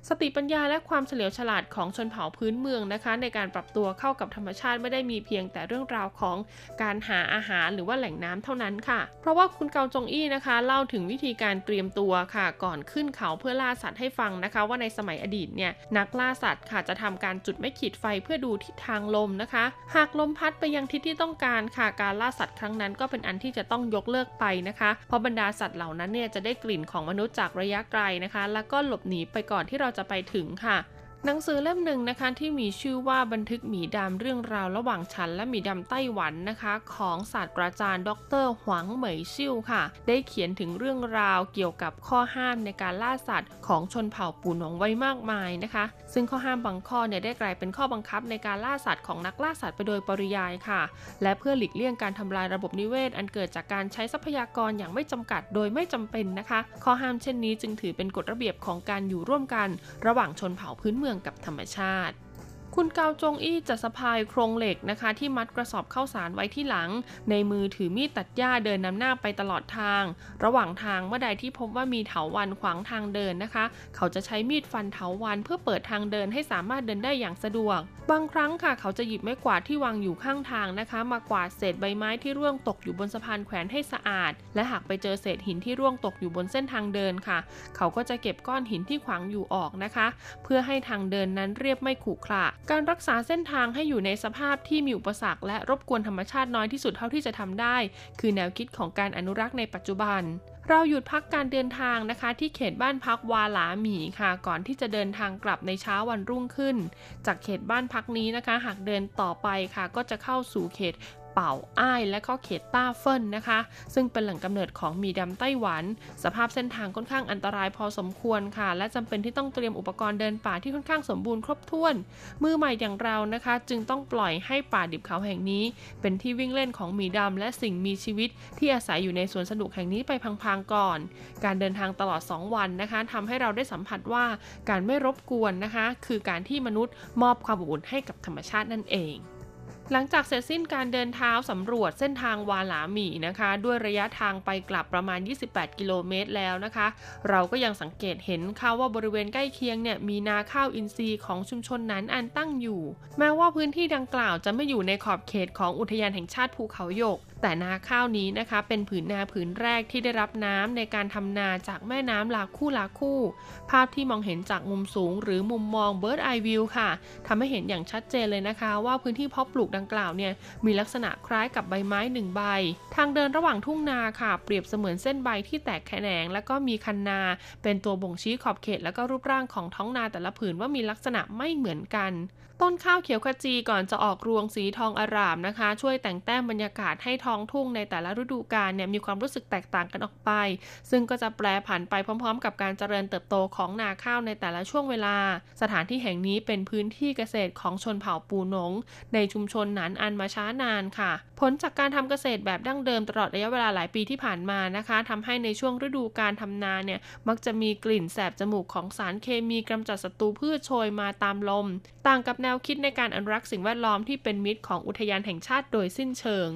สติปัญญาและความเฉลียวฉลาดของชนเผ่าพื้นเมืองนะคะ ในการปรับตัวเข้ากับธรรมชาติไม่ได้มีเพียงแต่เรื่องราวของการหาอาหารหรือว่าแหล่งน้ำเท่านั้นค่ะ เพราะว่าคุณเกาจงอี้นะคะ เล่าถึงวิธีการเตรียมตัวค่ะ ก่อนขึ้นเขาเพื่อล่าสัตว์ให้ฟังนะคะ ว่าในสมัยอดีตเนี่ยนักล่าสัตว์ค่ะจะทำการจุดไม่ขีดไฟเพื่อดูทิศทางลมนะคะ หากลมพัดไปยังทิศที่ต้องการค่ะการล่าสัตว์ครั้งนั้นก็เป็นอันที่จะต้องยกเลิกไปนะคะ เพราะบรรดาสัตว์เหล่านั้นเนี่ยจะได้กลิ่นของมนุษย์จากระยะไกลนะคะ แล้วก็หลบหนีไปก่อนที่เราราจะไปถึงค่ะ หนังสือเล่มหนึ่งนะคะที่มีชื่อว่าบันทึกหมีดำเรื่องราวระหว่างฉันและหมีดำไต้หวันนะคะ ของศาสตราจารย์ ดรหวังเหมยซิ่วค่ะ ได้เขียนถึงเรื่องราวเกี่ยวกับข้อห้ามในการล่าสัตว์ ของชนเผ่าปูหนงไว้มากมายนะคะ ซึ่งข้อห้ามบางข้อเนี่ยได้กลายเป็นข้อบังคับในการล่าสัตว์ของนักล่าสัตว์ไปโดยปริยายค่ะ และเพื่อหลีกเลี่ยงการทำลายระบบนิเวศ อันเกิดจากการใช้ทรัพยากรอย่างไม่จำกัดโดยไม่จำเป็นนะคะ ข้อห้ามเช่นนี้จึงถือเป็นกฎระเบียบของการอยู่ร่วมกัน ระหว่างชนเผ่าพื้นเมืองกับธรรมชาติ คุณเกาจงอี้จะสะพายโครงเหล็กนะคะ ที่มัดกระสอบข้าวสารไว้ที่หลัง ในมือถือมีดตัดหญ้าเดินนำหน้าไปตลอดทาง ระหว่างทางเมื่อใดที่พบว่ามีเถาวันขวางทางเดินนะคะ เขาจะใช้มีดฟันเถาวันเพื่อเปิดทางเดินให้สามารถเดินได้อย่างสะดวก บางครั้งค่ะ เขาจะหยิบไม้กวาดที่วางอยู่ข้างทางนะคะ มากวาดเศษใบไม้ที่ร่วงตกอยู่บนสะพานแขวนให้สะอาด และหากไปเจอเศษหินที่ร่วงตกอยู่บนเส้นทางเดินค่ะ เขาก็จะเก็บก้อนหินที่ขวางอยู่ออกนะคะ เพื่อให้ทางเดินนั้นเรียบไม่ขรุขระการรักษาเส้นทางให้อยู่ในสภาพที่มีอุปสรรคและรบกวนธรรมชาติน้อยที่สุดเท่าที่จะทำได้ คือแนวคิดของการอนุรักษ์ในปัจจุบัน เราหยุดพักการเดินทางนะคะ ที่เขตบ้านพักวาหลาหมีค่ะ ก่อนที่จะเดินทางกลับในเช้าวันรุ่งขึ้น จากเขตบ้านพักนี้นะคะ หากเดินต่อไปค่ะ ก็จะเข้าสู่เขต เป่าอ้ายและก็เขตต้าเฟินนะคะ ซึ่งเป็นแหล่งกำเนิดของหมีดำไต้หวัน สภาพเส้นทางค่อนข้างอันตรายพอสมควรค่ะ และจำเป็นที่ต้องเตรียมอุปกรณ์เดินป่าที่ค่อนข้างสมบูรณ์ครบถ้วน มือใหม่อย่างเรานะคะ จึงต้องปล่อยให้ป่าดิบเขาแห่งนี้ เป็นที่วิ่งเล่นของหมีดำและสิ่งมีชีวิต ที่อาศัยอยู่ในสวนสนุกแห่งนี้ไปพังๆก่อน การเดินทางตลอด 2 วันนะคะทำให้เราได้สัมผัสว่าการไม่รบกวนนะคะ คือการที่มนุษย์มอบความอบอุ่นให้กับธรรมชาตินั่นเอง หลังจากเสร็จสิ้นการเดินเท้าสำรวจเส้นทางวาหลาหมีนะคะ ด้วยระยะทางไปกลับประมาณ 28 กิโลเมตรแล้วนะคะ เราก็ยังสังเกตเห็นค่ะว่าบริเวณใกล้เคียงเนี่ยมีนาข้าวอินทรีย์ของชุมชนนั้นอันตั้งอยู่ แม้ว่าพื้นที่ดังกล่าวจะไม่อยู่ในขอบเขตของอุทยานแห่งชาติภูเขาหยก แต่นาข้าวนี้นะคะ เป็นผืนนาผืนแรกที่ได้รับน้ำในการทำนาจากแม่น้ำลาคู่ลาคู่ ภาพที่มองเห็นจากมุมสูง หรือมุมมอง Bird Eye View ค่ะทำให้เห็นอย่างชัดเจนเลยนะคะ ว่าพื้นที่เพาะปลูกดังกล่าวเนี่ยมีลักษณะคล้ายกับใบไม้หนึ่งใบ ทางเดินระหว่างทุ่งนาค่ะ เปรียบเสมือนเส้นใบที่แตกแขนง แล้วก็มีคันนา เป็นตัวบ่งชี้ขอบเขต แล้วก็รูปร่างของท้องนาแต่ละผืนว่ามีลักษณะไม่เหมือนกัน ต้นข้าวเขียวขจีก่อนจะออกรวงสีทองอร่ามนะคะ ช่วยแต่งแต้มบรรยากาศให้ท้องทุ่งในแต่ละฤดูกาลเนี่ยมีความรู้สึกแตกต่างกันออกไป ซึ่งก็จะแปรผันไปพร้อมๆ กับการเจริญเติบโตของนาข้าวในแต่ละช่วงเวลา สถานที่แห่งนี้เป็นพื้นที่เกษตรของชนเผ่าปูหนง ในชุมชนหนานอันมาช้านานค่ะ ผลจากการทำเกษตรแบบดั้งเดิมตลอดระยะเวลาหลายปีที่ผ่านมานะคะทำให้ในช่วงฤดูการทำนาเนี่ยมักจะมีกลิ่นแสบจมูกของสารเคมีกำจัดศัตรูพืชโชยมาตามลม ต่างกับแนวคิดในการอนุรักษ์สิ่งแวดล้อมที่เป็นมิตรของอุทยานแห่งชาติโดยสิ้นเชิง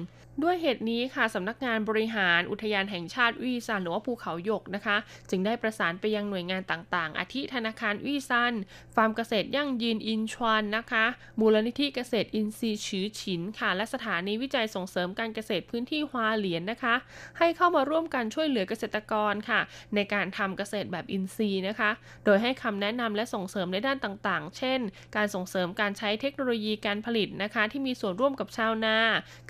ด้วยเหตุนี้ค่ะสำนักงานบริหารอุทยานแห่งชาติอวี้ซันหรือว่าภูเขาหยกนะคะ จึงได้ประสานไปยังหน่วยงานต่างๆ อาทิธนาคารอวี้ซันฟาร์มเกษตรยั่งยืนอินชวนนะคะ มูลนิธิเกษตรอินทรีย์ชือฉินค่ะ และสถานีวิจัยส่งเสริมการเกษตรพื้นที่ฮวาเหลียนนะคะ ให้เข้ามาร่วมกันช่วยเหลือเกษตรกรค่ะ ในการทำเกษตรแบบอินทรีย์นะคะ โดยให้คำแนะนำและส่งเสริมในด้านต่างๆ เช่น การส่งเสริมการใช้เทคโนโลยีการผลิตนะคะ ที่มีส่วนร่วมกับชาวนา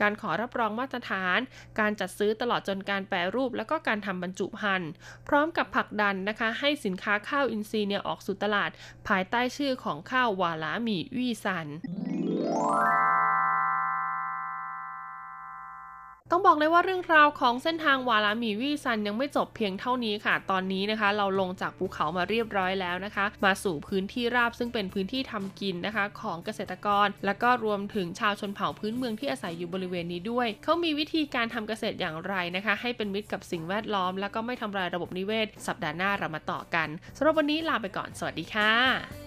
การขอรับรองมาตรฐาน การจัดซื้อตลอดจนการแปรรูป และก็การทำบรรจุภัณฑ์ พร้อมกับผลักดันนะคะ ให้สินค้าข้าวอินทรีย์เนี่ยออกสู่ตลาด ภายใต้ชื่อของข้าววาลาหมี่วี่ซัน ต้องบอกเลยว่าเรื่องราวของเส้นทางวาลามีวี่ซันยังไม่จบเพียงเท่านี้ค่ะ ตอนนี้นะคะ เราลงจากภูเขามาเรียบร้อยแล้วนะคะ มาสู่พื้นที่ราบซึ่งเป็นพื้นที่ทำกินนะคะ ของเกษตรกร และก็รวมถึงชาวชนเผ่าพื้นเมืองที่อาศัยอยู่บริเวณนี้ด้วย เขามีวิธีการทำเกษตรอย่างไรนะคะ ให้เป็นมิตรกับสิ่งแวดล้อม แล้วก็ไม่ทำลายระบบนิเวศ สัปดาห์หน้าเรามาต่อกันสำหรับวันนี้ลาไปก่อน สวัสดีค่ะ